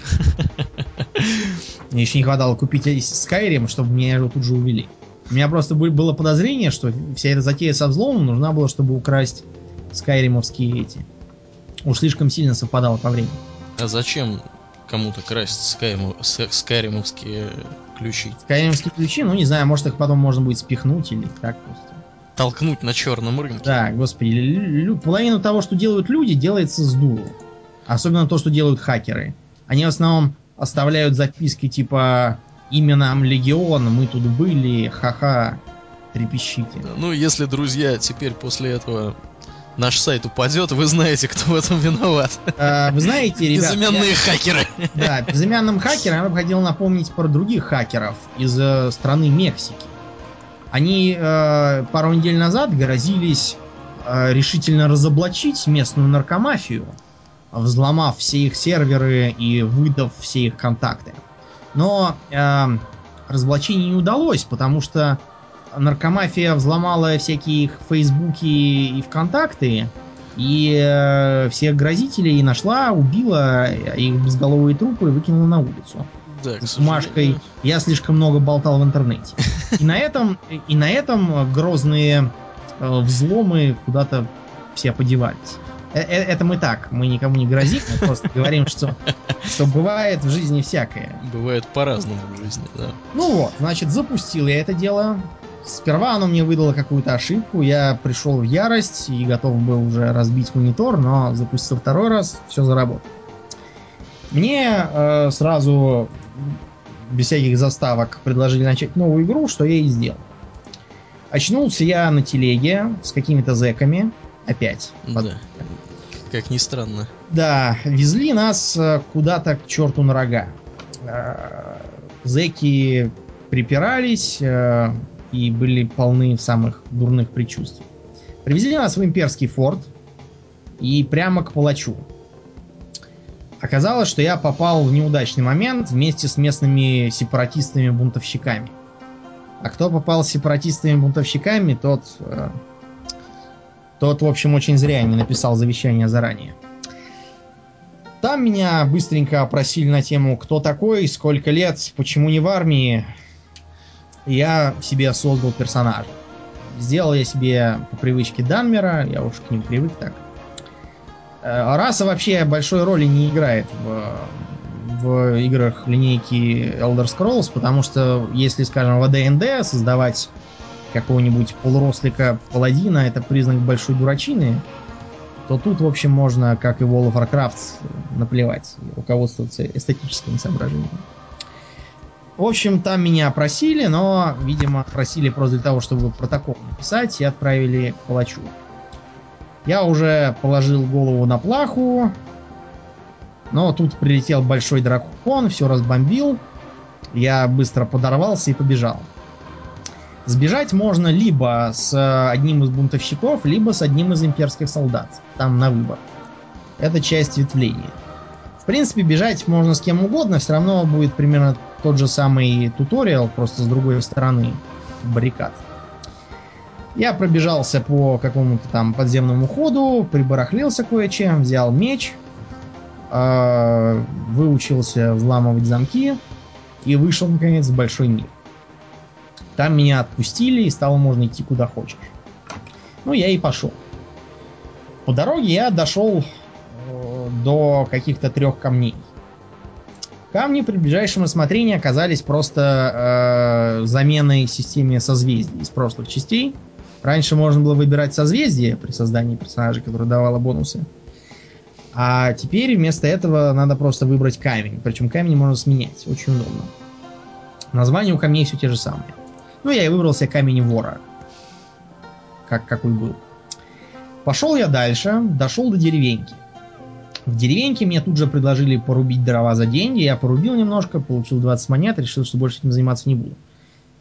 Мне еще не хватало купить Skyrim, чтобы меня его тут же увели. У меня просто бы- было подозрение, что вся эта затея со взломом нужна была, чтобы украсть скайримовские эти. Уж слишком сильно совпадало по времени. А зачем кому-то красть скайримо- с- скайримовские ключи? Скайримские ключи, ну не знаю, может их потом можно будет спихнуть или так просто. Толкнуть на черном рынке. Да, господи, лю- половину того, что делают люди, делается с дуру. Особенно то, что делают хакеры. Они в основном оставляют записки типа «Имя нам Легион, мы тут были, ха-ха, трепещите». Ну, если, друзья, теперь после этого наш сайт упадет, вы знаете, кто в этом виноват. А, вы знаете, ребят, Безымянные хакеры. я- да, безымянным хакерам я бы хотел напомнить про других хакеров из э, страны Мексики. Они э, пару недель назад грозились э, решительно разоблачить местную наркомафию, взломав все их серверы и выдав все их контакты. Но э, разоблачение не удалось, потому что наркомафия взломала всякие их фейсбуки и вконтакты, и э, всех грозителей нашла, убила, их безголовые трупы выкинула на улицу Да, с бумажкой сожалению. «Я слишком много болтал в интернете». И на этом, и на этом грозные э, взломы куда-то все подевались. Э, э, Это мы так, мы никому не грозим, мы просто говорим, что, что бывает в жизни всякое. Бывает по-разному в жизни, да. Ну вот, значит, запустил я это дело. Сперва оно мне выдало какую-то ошибку, я пришел в ярость и готов был уже разбить монитор, но запустил второй раз, все заработало. Мне э, сразу, без всяких заставок, предложили начать новую игру, что я и сделал. Очнулся я на телеге с какими-то зэками, опять. Да. Как ни странно. да, везли нас э, куда-то к черту на рога. Э, Зеки припирались э, и были полны самых дурных предчувствий. Привезли нас в имперский форт и прямо к палачу. Оказалось, что я попал в неудачный момент вместе с местными сепаратистами-бунтовщиками. А кто попал с сепаратистами-бунтовщиками, тот... тот, в общем, очень зря не написал завещание заранее. Там меня быстренько опросили на тему, кто такой, сколько лет, почему не в армии. Я себе создал персонажа. Сделал я себе по привычке Данмера, я уж к ним привык так. Э, раса вообще большой роли не играет в, в играх линейки Elder Scrolls, потому что если, скажем, в AD&D создавать какого-нибудь полурослика паладина это признак большой дурачины, то тут, в общем, можно, как и в World of Warcraft, наплевать, руководствоваться эстетическими соображениями. В общем, там меня просили, но, видимо, просили просто для того, чтобы протокол написать и отправили к палачу. Я уже положил голову на плаху, но тут прилетел большой дракон, все разбомбил. Я быстро подорвался и побежал. Сбежать можно либо с одним из бунтовщиков, либо с одним из имперских солдат. Там на выбор. Это часть ветвления. В принципе, бежать можно с кем угодно, все равно будет примерно тот же самый туториал, просто с другой стороны баррикад. Я пробежался по какому-то там подземному ходу, прибарахлился кое-чем, взял меч, э, выучился взламывать замки и вышел, наконец, в большой мир. Там меня отпустили и стало можно идти куда хочешь. Ну, я и пошел. По дороге я дошел э, до каких-то трех камней. Камни при ближайшем рассмотрении оказались просто э, заменой системе созвездий из прошлых частей. Раньше можно было выбирать созвездие при создании персонажа, которое давало бонусы. А теперь вместо этого надо просто выбрать камень. Причем камень можно сменять. Очень удобно. Названия у камней все те же самые. Ну, я и выбрал себе камень вора. Как какой был. Пошел я дальше, дошел до деревеньки. В деревеньке мне тут же предложили порубить дрова за деньги. Я порубил немножко, получил 20 монет, решил, что больше этим заниматься не буду.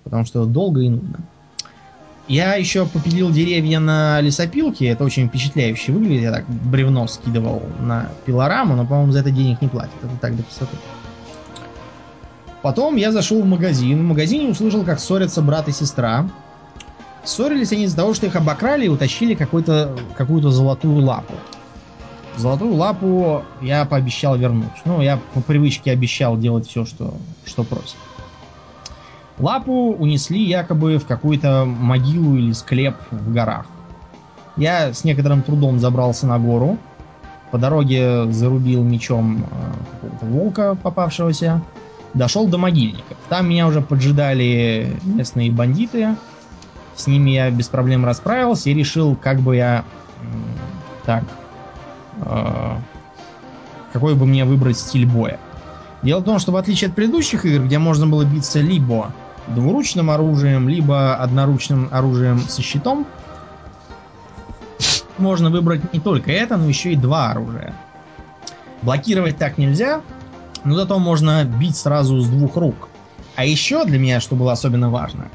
Потому что долго и нудно. Я еще попилил деревья на лесопилке. Это очень впечатляюще выглядит. Я так бревно скидывал на пилораму, но, по-моему, за это денег не платят. Это так до красоты. Потом я зашел в магазин. В магазине услышал, как ссорятся брат и сестра. Ссорились они из-за того, что их обокрали и утащили какую-то золотую лапу. Золотую лапу я пообещал вернуть. Ну, я по привычке обещал делать все, что, что просят. Лапу унесли якобы в какую-то могилу или склеп в горах. Я с некоторым трудом забрался на гору. По дороге зарубил мечом э, какого-то волка попавшегося. Дошел до могильников. Там меня уже поджидали местные бандиты. С ними я без проблем расправился и решил, как бы я... Так, Э, какой бы мне выбрать стиль боя. Дело в том, что в отличие от предыдущих игр, где можно было биться либо двуручным оружием, либо одноручным оружием со щитом, можно выбрать не только это, но еще и два оружия. Блокировать так нельзя, но зато можно бить сразу с двух рук. А еще для меня, что было особенно важно,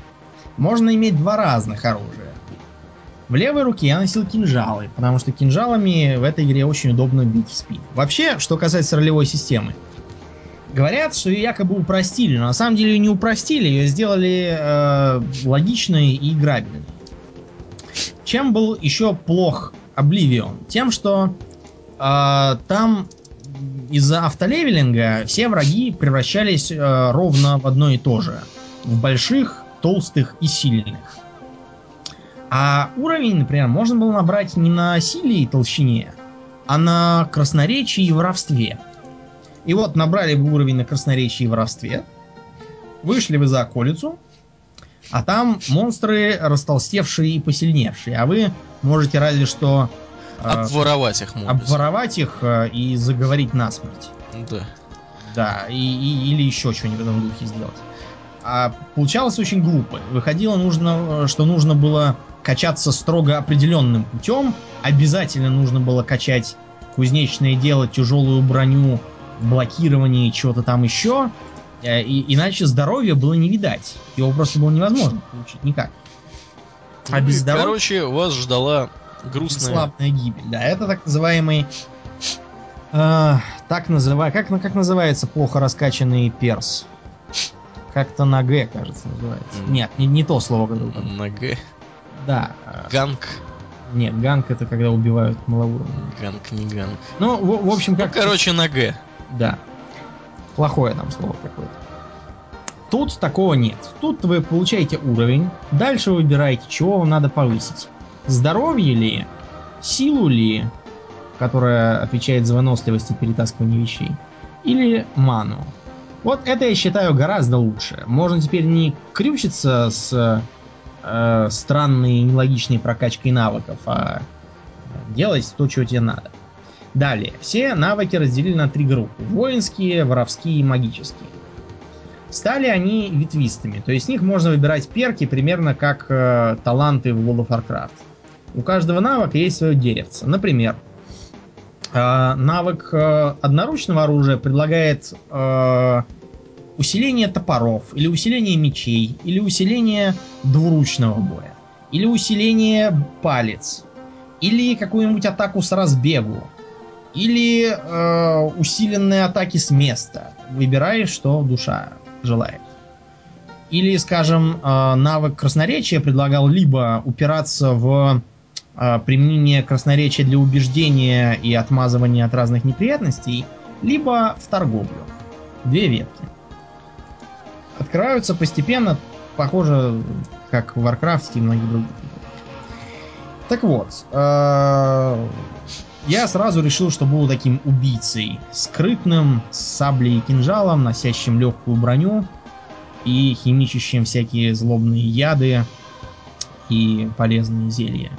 можно иметь два разных оружия. В левой руке я носил кинжалы, потому что кинжалами в этой игре очень удобно бить в спину. Вообще, что касается ролевой системы, говорят, что ее якобы упростили, но на самом деле ее не упростили, ее сделали э, логичной и играбельной. Чем был еще плох Oblivion? Тем, что э, там из-за автолевелинга все враги превращались э, ровно в одно и то же. В больших, толстых и сильных. А уровень, например, можно было набрать не на силе и толщине, а на красноречии и воровстве. И вот набрали бы уровень на красноречии и воровстве, вышли вы за околицу, а там монстры растолстевшие и посильневшие, а вы можете разве что... Э, обворовать их, может Обворовать их э, и заговорить насмерть. Да. Да, и, и, или еще что-нибудь в этом духе сделать. А получалось очень глупо. Выходило, нужно, что нужно было качаться строго определенным путем. Обязательно нужно было качать кузнечное дело, тяжелую броню, блокирование чего-то там еще. Э, и, иначе здоровья было не видать. Его просто было невозможно получить никак. А ну, без здоровья... Короче, вас ждала грустная... Славная гибель. Да, это так называемый... Э, так называй... Как, как называется плохо раскачанный перс? Как-то на Г, кажется, называется. Нет, не, не то слово. На Г. Да. Gank. Нет, gank это когда убивают малоуровневых. Gank не gank. Ну, в, в общем, как... Ну, короче, на Г. Да. Плохое там слово какое-то. Тут такого нет. Тут вы получаете уровень, дальше выбираете, чего вам надо повысить. Здоровье ли, силу ли, которая отвечает за выносливость и перетаскивание вещей, или ману. Вот это я считаю гораздо лучше. Можно теперь не крючиться с э, странной и нелогичной прокачкой навыков, а делать то, чего тебе надо. Далее. Все навыки разделили на три группы. Воинские, воровские и магические. Стали они ветвистыми, то есть с них можно выбирать перки примерно как э, таланты в World of Warcraft. У каждого навыка есть свое деревце. Например, э, навык э, одноручного оружия предлагает э, усиление топоров, или усиление мечей, или усиление двуручного боя, или усиление палец, или какую-нибудь атаку с разбегу, или усиленные атаки с места. Выбираешь, что душа желает. Или, скажем, навык красноречия предлагал либо упираться в применение красноречия для убеждения и отмазывания от разных неприятностей, либо в торговлю. Две ветки. Открываются постепенно, похоже, как в Warcraft и многих других. Так вот, э, я сразу решил, что буду таким убийцей. Скрытным, с саблей и кинжалом, носящим легкую броню и химичащим всякие злобные яды и полезные зелья.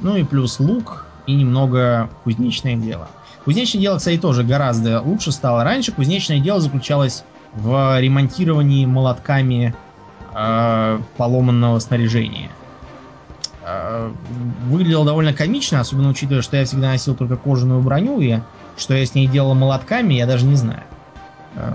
Ну и плюс лук и немного кузнечное дело. Кузнечное дело, кстати, тоже гораздо лучше стало. Раньше кузнечное дело заключалось в ремонтировании молотками э, поломанного снаряжения. Э, выглядело довольно комично, особенно учитывая, что я всегда носил только кожаную броню, и что я с ней делал молотками, я даже не знаю. Э,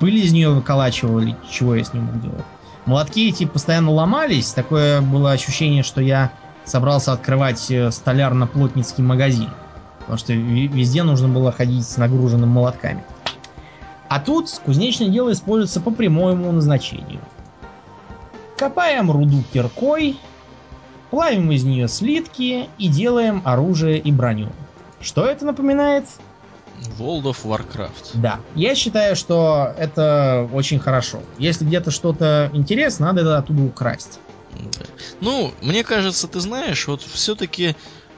пыль из нее выколачивал, или чего я с ней мог делать. Молотки эти постоянно ломались, такое было ощущение, что я собрался открывать э, столярно-плотницкий магазин. Потому что везде нужно было ходить с нагруженным молотками. А тут кузнечное дело используется по прямому назначению. Копаем руду киркой, плавим из нее слитки и делаем оружие и броню. Что это напоминает? World of Warcraft. Да, я считаю, что это очень хорошо. Если где-то что-то интересно, надо это оттуда украсть. Да. Ну, мне кажется, ты знаешь, вот все-таки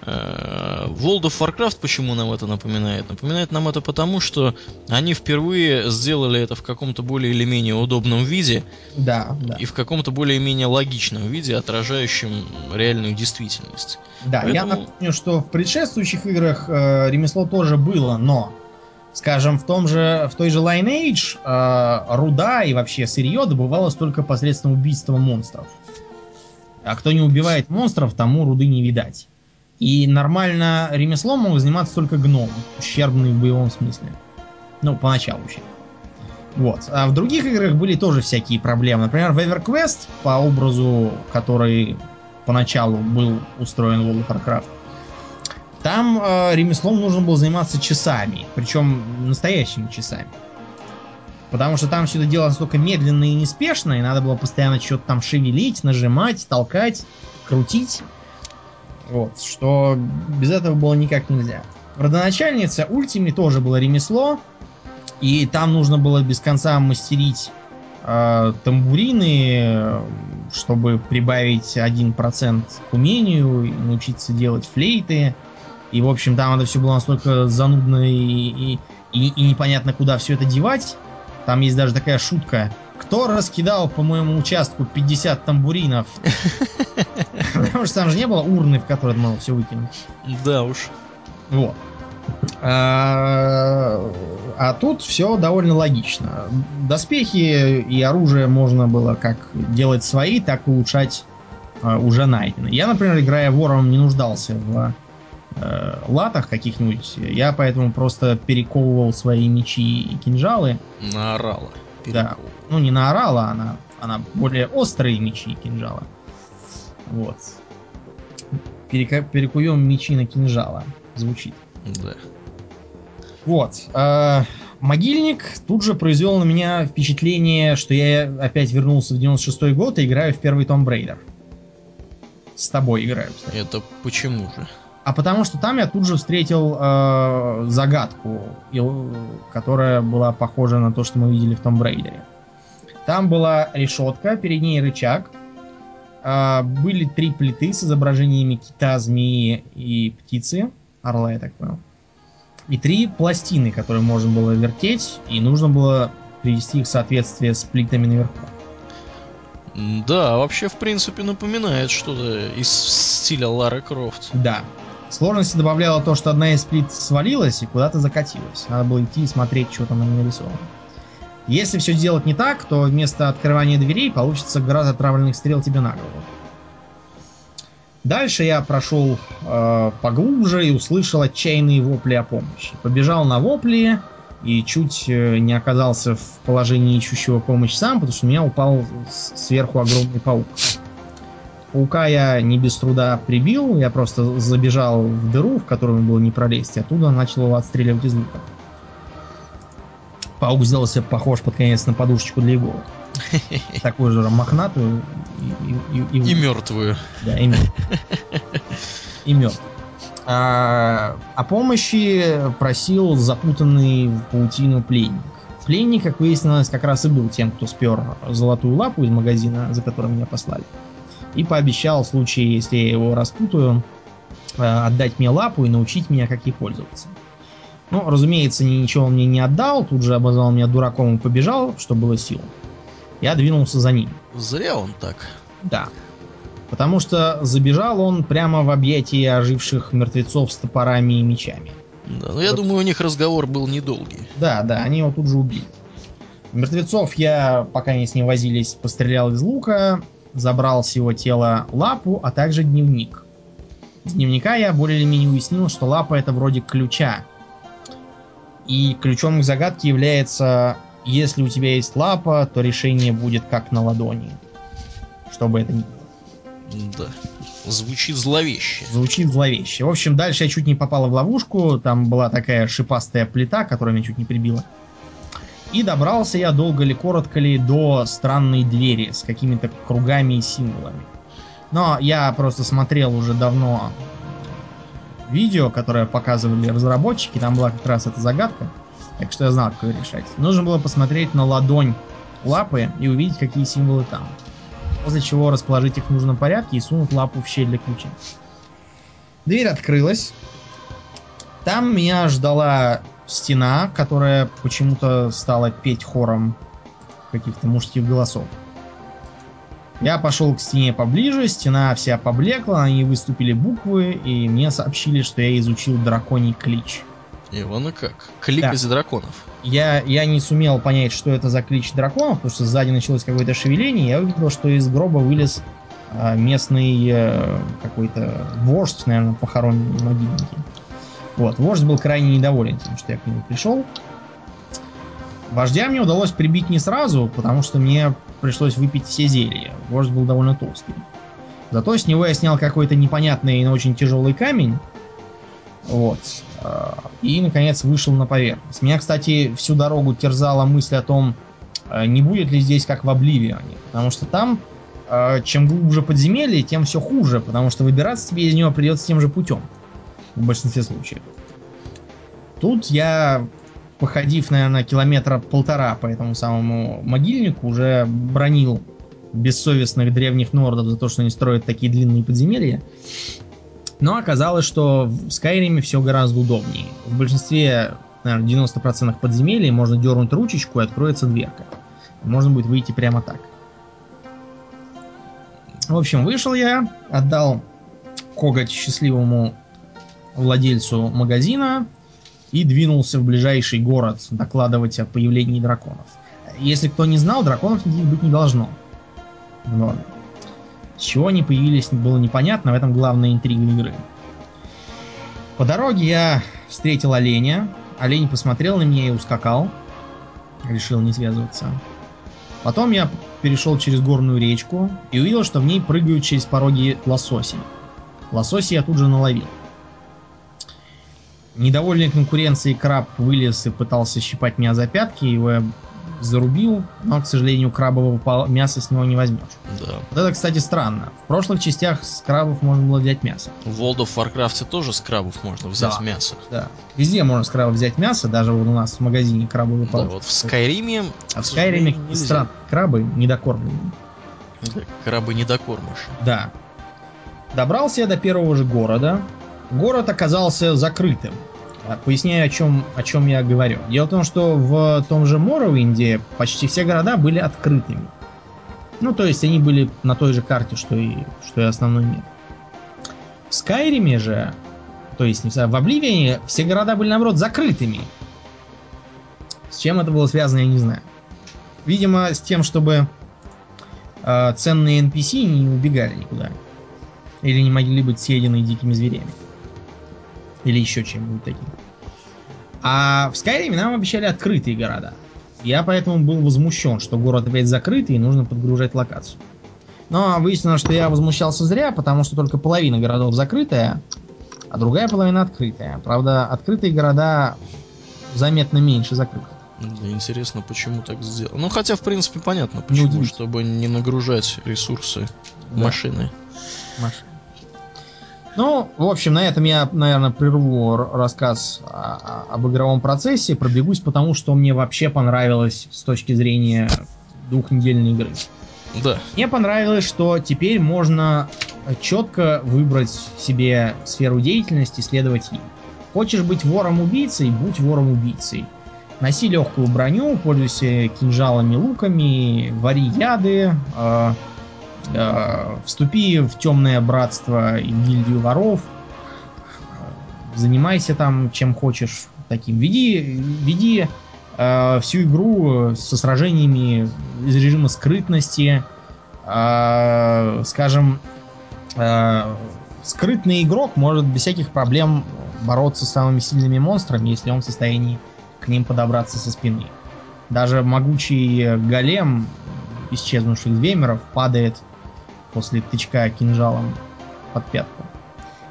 Э, World of Warcraft почему нам это напоминает? Напоминает нам это потому, что они впервые сделали это в каком-то более или менее удобном виде. Да, да. И в каком-то более-менее логичном виде, отражающем реальную действительность. Да, Поэтому... я напомню, что в предшествующих играх э, ремесло тоже было, но Скажем, в, том же, в той же Lineage э, руда и вообще сырье добывалось только посредством убийства монстров. А кто не убивает монстров, тому руды не видать. И нормально ремеслом мог заниматься только гном, ущербный в боевом смысле. Ну, поначалу вообще. Вот. А в других играх были тоже всякие проблемы. Например, в EverQuest, по образу, который поначалу был устроен в World of Warcraft, там э, ремеслом нужно было заниматься часами. Причем настоящими часами. Потому что там все это дело настолько медленно и неспешно, и надо было постоянно что-то там шевелить, нажимать, толкать, крутить. Вот, что без этого было никак нельзя. В родоначальнице Ультиме тоже было ремесло, и там нужно было без конца мастерить э, тамбурины, чтобы прибавить 1% к умению, и научиться делать флейты. И, в общем, там это все было настолько занудно и, и, и, и непонятно, куда все это девать. Там есть даже такая шутка. Кто раскидал по моему участку 50 тамбуринов? [LAUGHS] Потому что там же не было урны, в которой можно все выкинуть. Да уж. Вот. А, а тут все довольно логично. Доспехи и оружие можно было как делать свои, так и улучшать а, уже найденные. Я, например, играя вором, не нуждался в э, латах каких-нибудь. Я поэтому просто перековывал свои мечи и кинжалы. Наорала. Да. Ну, не наорала, она, она более острые мечи и кинжалы. Вот. Перека- перекуем мечи на кинжала. Звучит. Да. Вот. Э, могильник тут же произвел на меня впечатление, что я опять вернулся в 96 год и играю в первый Том Брейдер. С тобой играю, кстати. Это почему же? А потому что там я тут же встретил э, загадку, которая была похожа на то, что мы видели в Том Брейдере. Там была решетка, перед ней рычаг. А, были три плиты с изображениями кита, змеи и птицы. Орла, я так понял. И три пластины, которые можно было вертеть, и нужно было привести их в соответствие с плитами наверху. Да, вообще, в принципе, напоминает что-то из стиля Лары Крофт. Да. Сложности добавляло то, что одна из плит свалилась и куда-то закатилась. Надо было идти и смотреть, что там нарисовано. Если все сделать не так, то вместо открывания дверей получится град отравленных стрел тебе на голову. Дальше я прошел э, поглубже и услышал отчаянные вопли о помощи. Побежал на вопли и чуть э, не оказался в положении ищущего помощь сам, потому что у меня упал сверху огромный паук. Паука я не без труда прибил, я просто забежал в дыру, в которую было не пролезть, и оттуда начал его отстреливать из лука. Паук сделался похож под конец на подушечку для иголок. [LAUGHS] Такую же мохнатую и, и, и, и мертвую. Да, и мертвую. [LAUGHS] И мертвую. А, о помощи просил запутанный в паутину пленник. Пленник, как выяснилось, как раз и был тем, кто спер золотую лапу из магазина, за которым меня послали. И пообещал, в случае, если я его распутаю, а, отдать мне лапу и научить меня, как ей пользоваться. Ну, разумеется, ничего он мне не отдал, тут же обозвал меня дураком и побежал, что было сил. Я двинулся за ним. Зря он так. Да. Потому что забежал он прямо в объятия оживших мертвецов с топорами и мечами. Да, но я вот. думаю, у них разговор был недолгий. Да, да, они его тут же убили. Мертвецов я, пока они с ним возились, пострелял из лука, забрал с его тела лапу, а также дневник. Из дневника я более или менее уяснил, что лапа это вроде ключа, и ключом к загадке является, если у тебя есть лапа, то решение будет как на ладони. Что бы это ни было. Да. Звучит зловеще. Звучит зловеще. В общем, дальше я чуть не попала в ловушку. Там была такая шипастая плита, которая меня чуть не прибила. И добрался я долго ли, коротко ли, до странной двери с какими-то кругами и символами. Но я просто смотрел уже давно видео, которое показывали разработчики, там была как раз эта загадка, так что я знал, как ее решать. Нужно было посмотреть на ладонь лапы и увидеть, какие символы там. После чего расположить их в нужном порядке и сунуть лапу в щель для ключа. Дверь открылась. Там меня ждала стена, которая почему-то стала петь хором каких-то мужских голосов. Я пошел к стене поближе, стена вся поблекла, на ней выступили буквы, и мне сообщили, что я изучил драконий клич. И вон и как. Клик да. из драконов. Я, я не сумел понять, что это за клич драконов, потому что сзади началось какое-то шевеление, я увидел, что из гроба вылез а, местный а, какой-то вождь, наверное, похороненный могильники. Вот, вождь был крайне недоволен тем, что я к нему пришел. Вождя мне удалось прибить не сразу, потому что мне пришлось выпить все зелья. Вождь был довольно толстый. Зато с него я снял какой-то непонятный, но очень тяжелый камень. Вот. А, и, наконец, вышел на поверхность. Меня, кстати, всю дорогу терзала мысль о том, а, не будет ли здесь как в Обливионе. Потому что там, а, чем глубже подземелье, тем все хуже. Потому что выбираться тебе из него придется тем же путем. В большинстве случаев. Тут я походив, наверное, километра полтора по этому самому могильнику, уже бронил бессовестных древних нордов за то, что они строят такие длинные подземелья. Но оказалось, что в Скайриме все гораздо удобнее. В большинстве, наверное, 90% подземелий можно дернуть ручечку и откроется дверка. Можно будет выйти прямо так. В общем, вышел я, отдал коготь счастливому владельцу магазина, и двинулся в ближайший город докладывать о появлении драконов. Если кто не знал, драконов никаких быть не должно норме. С чего они появились, было непонятно, в этом главная интрига игры. По дороге я встретил оленя. Олень посмотрел на меня и ускакал. Решил не связываться. Потом я перешел через горную речку и увидел, что в ней прыгают через пороги лососи. Лососи я тут же наловил. Недовольный конкуренцией краб вылез и пытался щипать меня за пятки. Его я зарубил, но, к сожалению, крабового мяса с него не возьмешь. Да. Вот это, кстати, странно. В прошлых частях с крабов можно было взять мясо. В World of Warcraft тоже с крабов можно взять Да. мясо. Да. Везде можно с крабов взять мясо, даже вот у нас в магазине крабовые Да, палочки. вот в Скайриме... А в Скайриме нельзя. стран крабы недокормленные. Да, Крабы не докормишь. Да. Добрался я до первого же города. Город оказался закрытым. А, Поясняю, о чем, о чем я говорю. Дело в том, что в том же Моровинде почти все города были открытыми. Ну, то есть они были на той же карте, что и, что и основной мир. В Скайриме же, то есть не в Обливине, все города были, наоборот, закрытыми. С чем это было связано, я не знаю. Видимо, с тем, чтобы э, ценные NPC не убегали никуда. Или не могли быть съедены дикими зверями. Или еще чем-нибудь таким. А в Скайриме нам обещали открытые города. Я поэтому был возмущен, что город опять закрытый и нужно подгружать локацию. Но выяснилось, что я возмущался зря, потому что только половина городов закрытая, а другая половина открытая. Правда, открытые города заметно меньше закрытых. Да, интересно, почему так сделано. Ну, хотя, в принципе, понятно, Не почему, удивительно. чтобы не нагружать ресурсы Да. машины. машин. Ну, в общем, на этом я, наверное, прерву рассказ о- о- об игровом процессе, пробегусь потому, что мне вообще понравилось с точки зрения двухнедельной игры. Да, Мне понравилось, что теперь можно четко выбрать себе сферу деятельности, следовать ей. Хочешь быть вором-убийцей, будь вором-убийцей. Носи легкую броню, пользуйся кинжалами, луками, вари яды, э, вступи в темное братство и гильдию воров, э, занимайся там чем хочешь таким. Веди, веди э, всю игру со сражениями из режима скрытности. Э, скажем, э, скрытный игрок может без всяких проблем бороться с самыми сильными монстрами, если он в состоянии к ним подобраться со спины. Даже могучий голем исчезнувших вемеров падает после тычка кинжалом под пятку.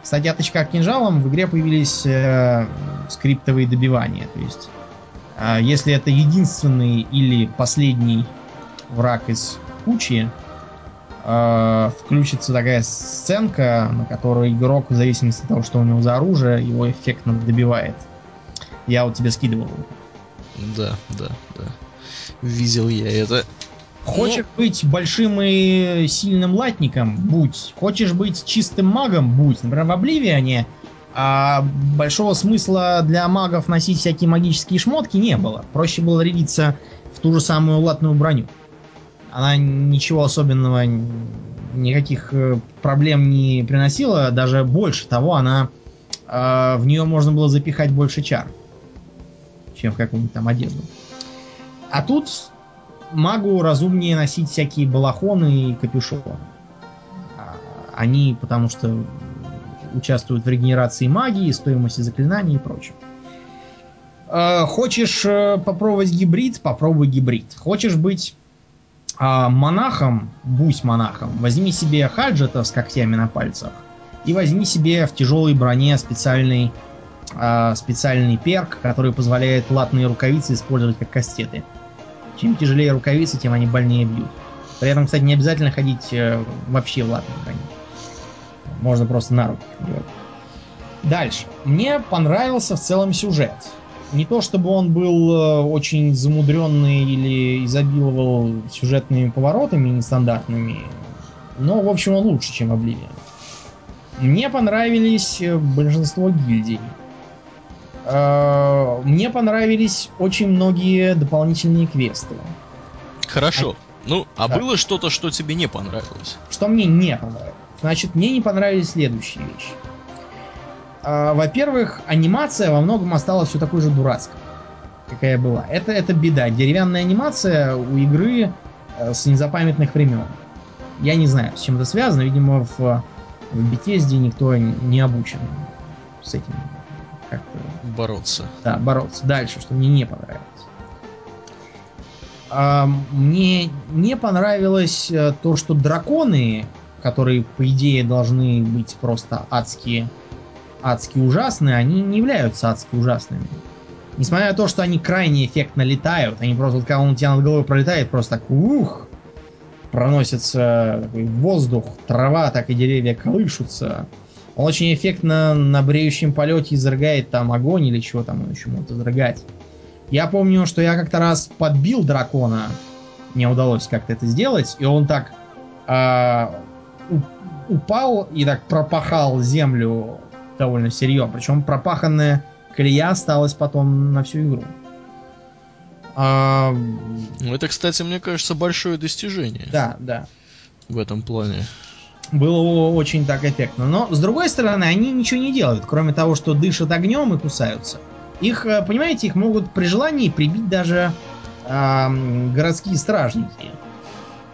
Кстати, от тычка кинжалом в игре появились э, скриптовые добивания. То есть, э, если это единственный или последний враг из кучи, э, включится такая сценка, на которой игрок, в зависимости от того, что у него за оружие, его эффектно добивает. Я вот тебе скидывал. да, да, да. Видел я это. Хочешь быть большим и сильным латником? Будь. Хочешь быть чистым магом? Будь. Например, в Обливиане а большого смысла для магов носить всякие магические шмотки не было. Проще было рядиться в ту же самую латную броню. Она ничего особенного, никаких э, проблем не приносила. Даже больше того, она э, в нее можно было запихать больше чар, чем в какую-нибудь там одежду. А тут магу разумнее носить всякие балахоны и капюшоны. А, Они, потому что участвуют в регенерации магии, стоимости заклинаний и прочем. Э, Хочешь э, попробовать гибрид? Попробуй гибрид. Хочешь быть а, монахом? Будь монахом. Возьми себе хаджета с когтями на пальцах и возьми себе в тяжелой броне специальный, а, специальный перк, который позволяет латные рукавицы использовать как кастеты. Чем тяжелее рукавицы, тем они больнее бьют. При этом, кстати, не обязательно ходить э, вообще в латной броне. Можно просто на надевать. Дальше. Мне понравился в целом сюжет. Не то чтобы он был э, очень замудренный или изобиловал сюжетными поворотами нестандартными, но, в общем, он лучше, чем Oblivion. Мне понравились э, большинство гильдий. Э, Мне понравились очень многие дополнительные квесты. Хорошо. Ну, а Да. было что-то, что тебе не понравилось? Что мне не понравилось? Значит, мне не понравились следующие вещи. А, Во-первых, анимация во многом осталась все такой же дурацкой, какая была. Это, это беда. Деревянная анимация у игры э, с незапамятных времен. Я не знаю, с чем это связано. Видимо, в, в Bethesda никто не обучен с этим как-то Бороться. да, бороться. Дальше, что мне не понравилось. А, Мне не понравилось э, то, что драконы, которые, по идее, должны быть просто адские, адски ужасные, они не являются адски ужасными. Несмотря на то, что они крайне эффектно летают, они просто, вот, когда он у тебя над головой пролетает, просто так ух, проносится такой воздух, трава, так и деревья колышутся. Он очень эффектно на бреющем полете изрыгает там огонь или чего там он еще может изрыгать. Я помню, что я как-то раз подбил дракона, мне удалось как-то это сделать, и он так э, упал и так пропахал землю довольно серьезно. Причем пропаханная колея осталась потом на всю игру. А... Ну, это, кстати, мне кажется, большое достижение. Да, да. В этом плане. Было очень так эффектно. Но, с другой стороны, они ничего не делают, кроме того, что дышат огнем и кусаются. Их, э, понимаете, их могут при желании прибить даже э, городские стражники.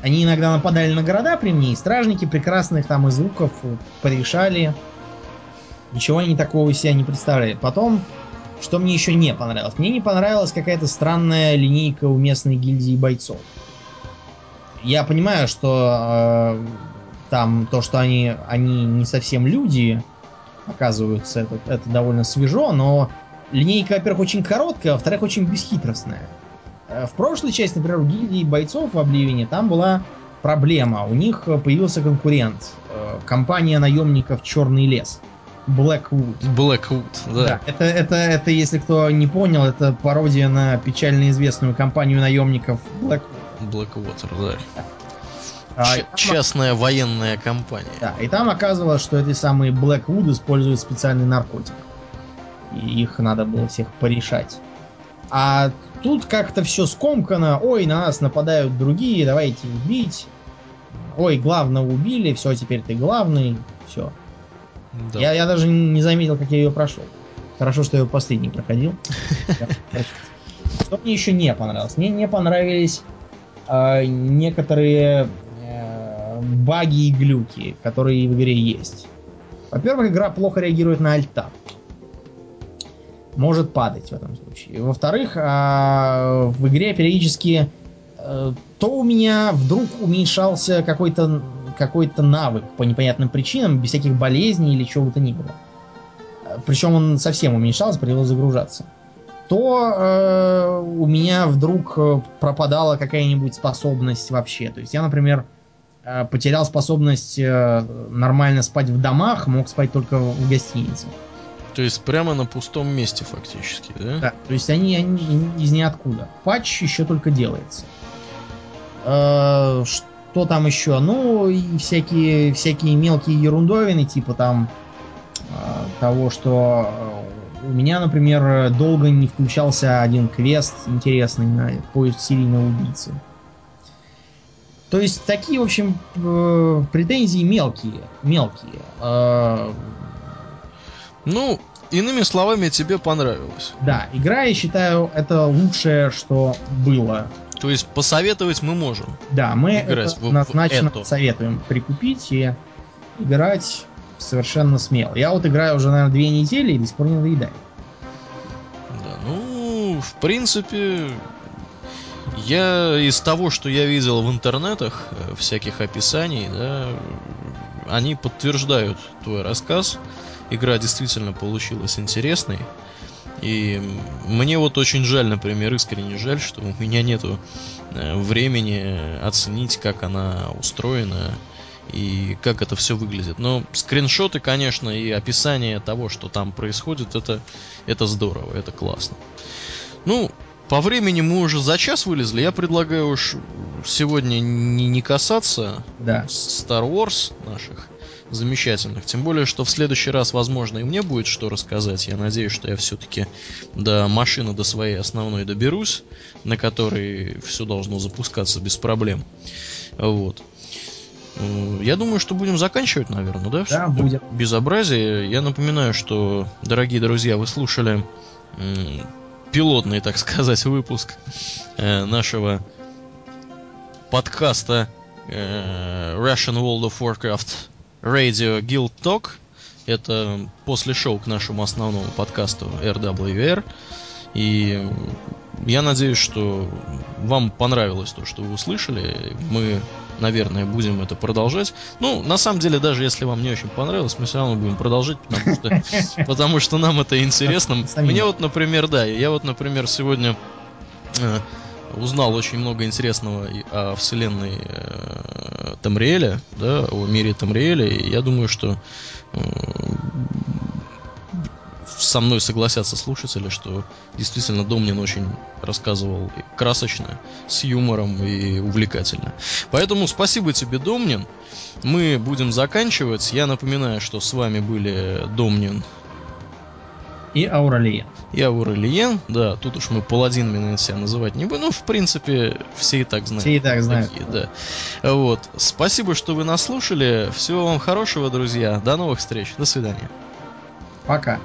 Они иногда нападали на города при мне, и стражники прекрасных там из луков порешали. Ничего они такого из себя не представляют. Потом, что мне еще не понравилось? Мне не понравилась какая-то странная линейка у местной гильдии бойцов. Я понимаю, что э, там то, что они, они не совсем люди, оказывается, это, это довольно свежо, но линейка, во-первых, очень короткая, а во-вторых, очень бесхитростная. Э, в прошлой части, например, у гильдии бойцов в Обливине там была проблема. У них появился конкурент. Э, компания наемников Черный лес. Blackwood. Blackwood, да. да это, это, это, если кто не понял, это пародия на печально известную компанию наемников Blackwood. Blackwater, да. А, Ч- частная военная компания. Да, и там оказывалось, что эти самые Blackwood используют специальный наркотик. И их надо было всех порешать. А тут как-то все скомкано. Ой, на нас нападают другие, давайте их бить. Ой, главного убили, все, теперь ты главный. Все. Да. Я, я даже не заметил, как я ее прошел. Хорошо, что я ее последний проходил. [LAUGHS] Что мне еще не понравилось? Мне не понравились э, некоторые баги и глюки, которые в игре есть. Во-первых, игра плохо реагирует на альта. Может падать в этом случае. Во-вторых, э, в игре периодически э, то у меня вдруг уменьшался какой-то какой-то навык по непонятным причинам, без всяких болезней или чего бы то ни было. Причем он совсем уменьшался, пришлось загружаться. То э, у меня вдруг э, пропадала какая-нибудь способность вообще. То есть я, например, потерял способность э, нормально спать в домах, мог спать только в гостинице. То есть прямо на пустом месте фактически, да? Да, то есть они, они из ниоткуда. Патч еще только делается. Э, что там еще? Ну, и всякие, всякие мелкие ерундовины, типа там э, того, что э, у меня, например, долго не включался один квест интересный на поиск серийного убийцы. То есть такие, в общем, э, претензии мелкие. Мелкие. Ну, иными словами, тебе понравилось. Да, игра, я считаю, это лучшее, что было то есть посоветовать мы можем. Да, мы играть это однозначно в эту. советуем прикупить и играть совершенно смело. Я вот играю уже, наверное, две недели и до сих пор не надоедаю. Да, ну, в принципе, я из того, что я видел в интернетах, э, всяких описаний, да, они подтверждают твой рассказ. Игра действительно получилась интересной. И мне вот очень жаль, например, искренне жаль, что у меня нету э, времени оценить, как она устроена и как это все выглядит. Но скриншоты, конечно, и описание того, что там происходит, это, это здорово, это классно. Ну, по времени мы уже за час вылезли. Я предлагаю уж сегодня не, не касаться да. Star Wars наших замечательных. Тем более, что в следующий раз, возможно, и мне будет что рассказать. Я надеюсь, что я все-таки до машины, до своей основной доберусь, на которой все должно запускаться без проблем. Вот. Ну, я думаю, что будем заканчивать, наверное, да? Да, будем. Безобразие. Я напоминаю, что, дорогие друзья, вы слушали пилотный, так сказать, выпуск э, нашего подкаста э, Russian World of Warcraft Radio Guild Talk. Это после шоу к нашему основному подкасту RWR. И я надеюсь, что вам понравилось то, что вы услышали. Мы, наверное, будем это продолжать. Ну, на самом деле, даже если вам не очень понравилось, мы все равно будем продолжать, потому что, [LAUGHS] потому что нам это интересно. Мне вот, например, да, я вот, например, сегодня э, узнал очень много интересного о вселенной э, Тамриэля, да, о мире Тамриэля, и я думаю, что э, со мной согласятся слушатели, что действительно Домнин очень рассказывал красочно, с юмором и увлекательно. Поэтому спасибо тебе, Домнин. Мы будем заканчивать. Я напоминаю, что с вами были Домнин и Ауралиен. И Ауралиен, да, тут уж мы паладинами себя называть не будем. Ну, в принципе, все и так знают. Все и так знают. Такие, да. Вот. Спасибо, что вы нас слушали. Всего вам хорошего, друзья. До новых встреч. До свидания. Пока.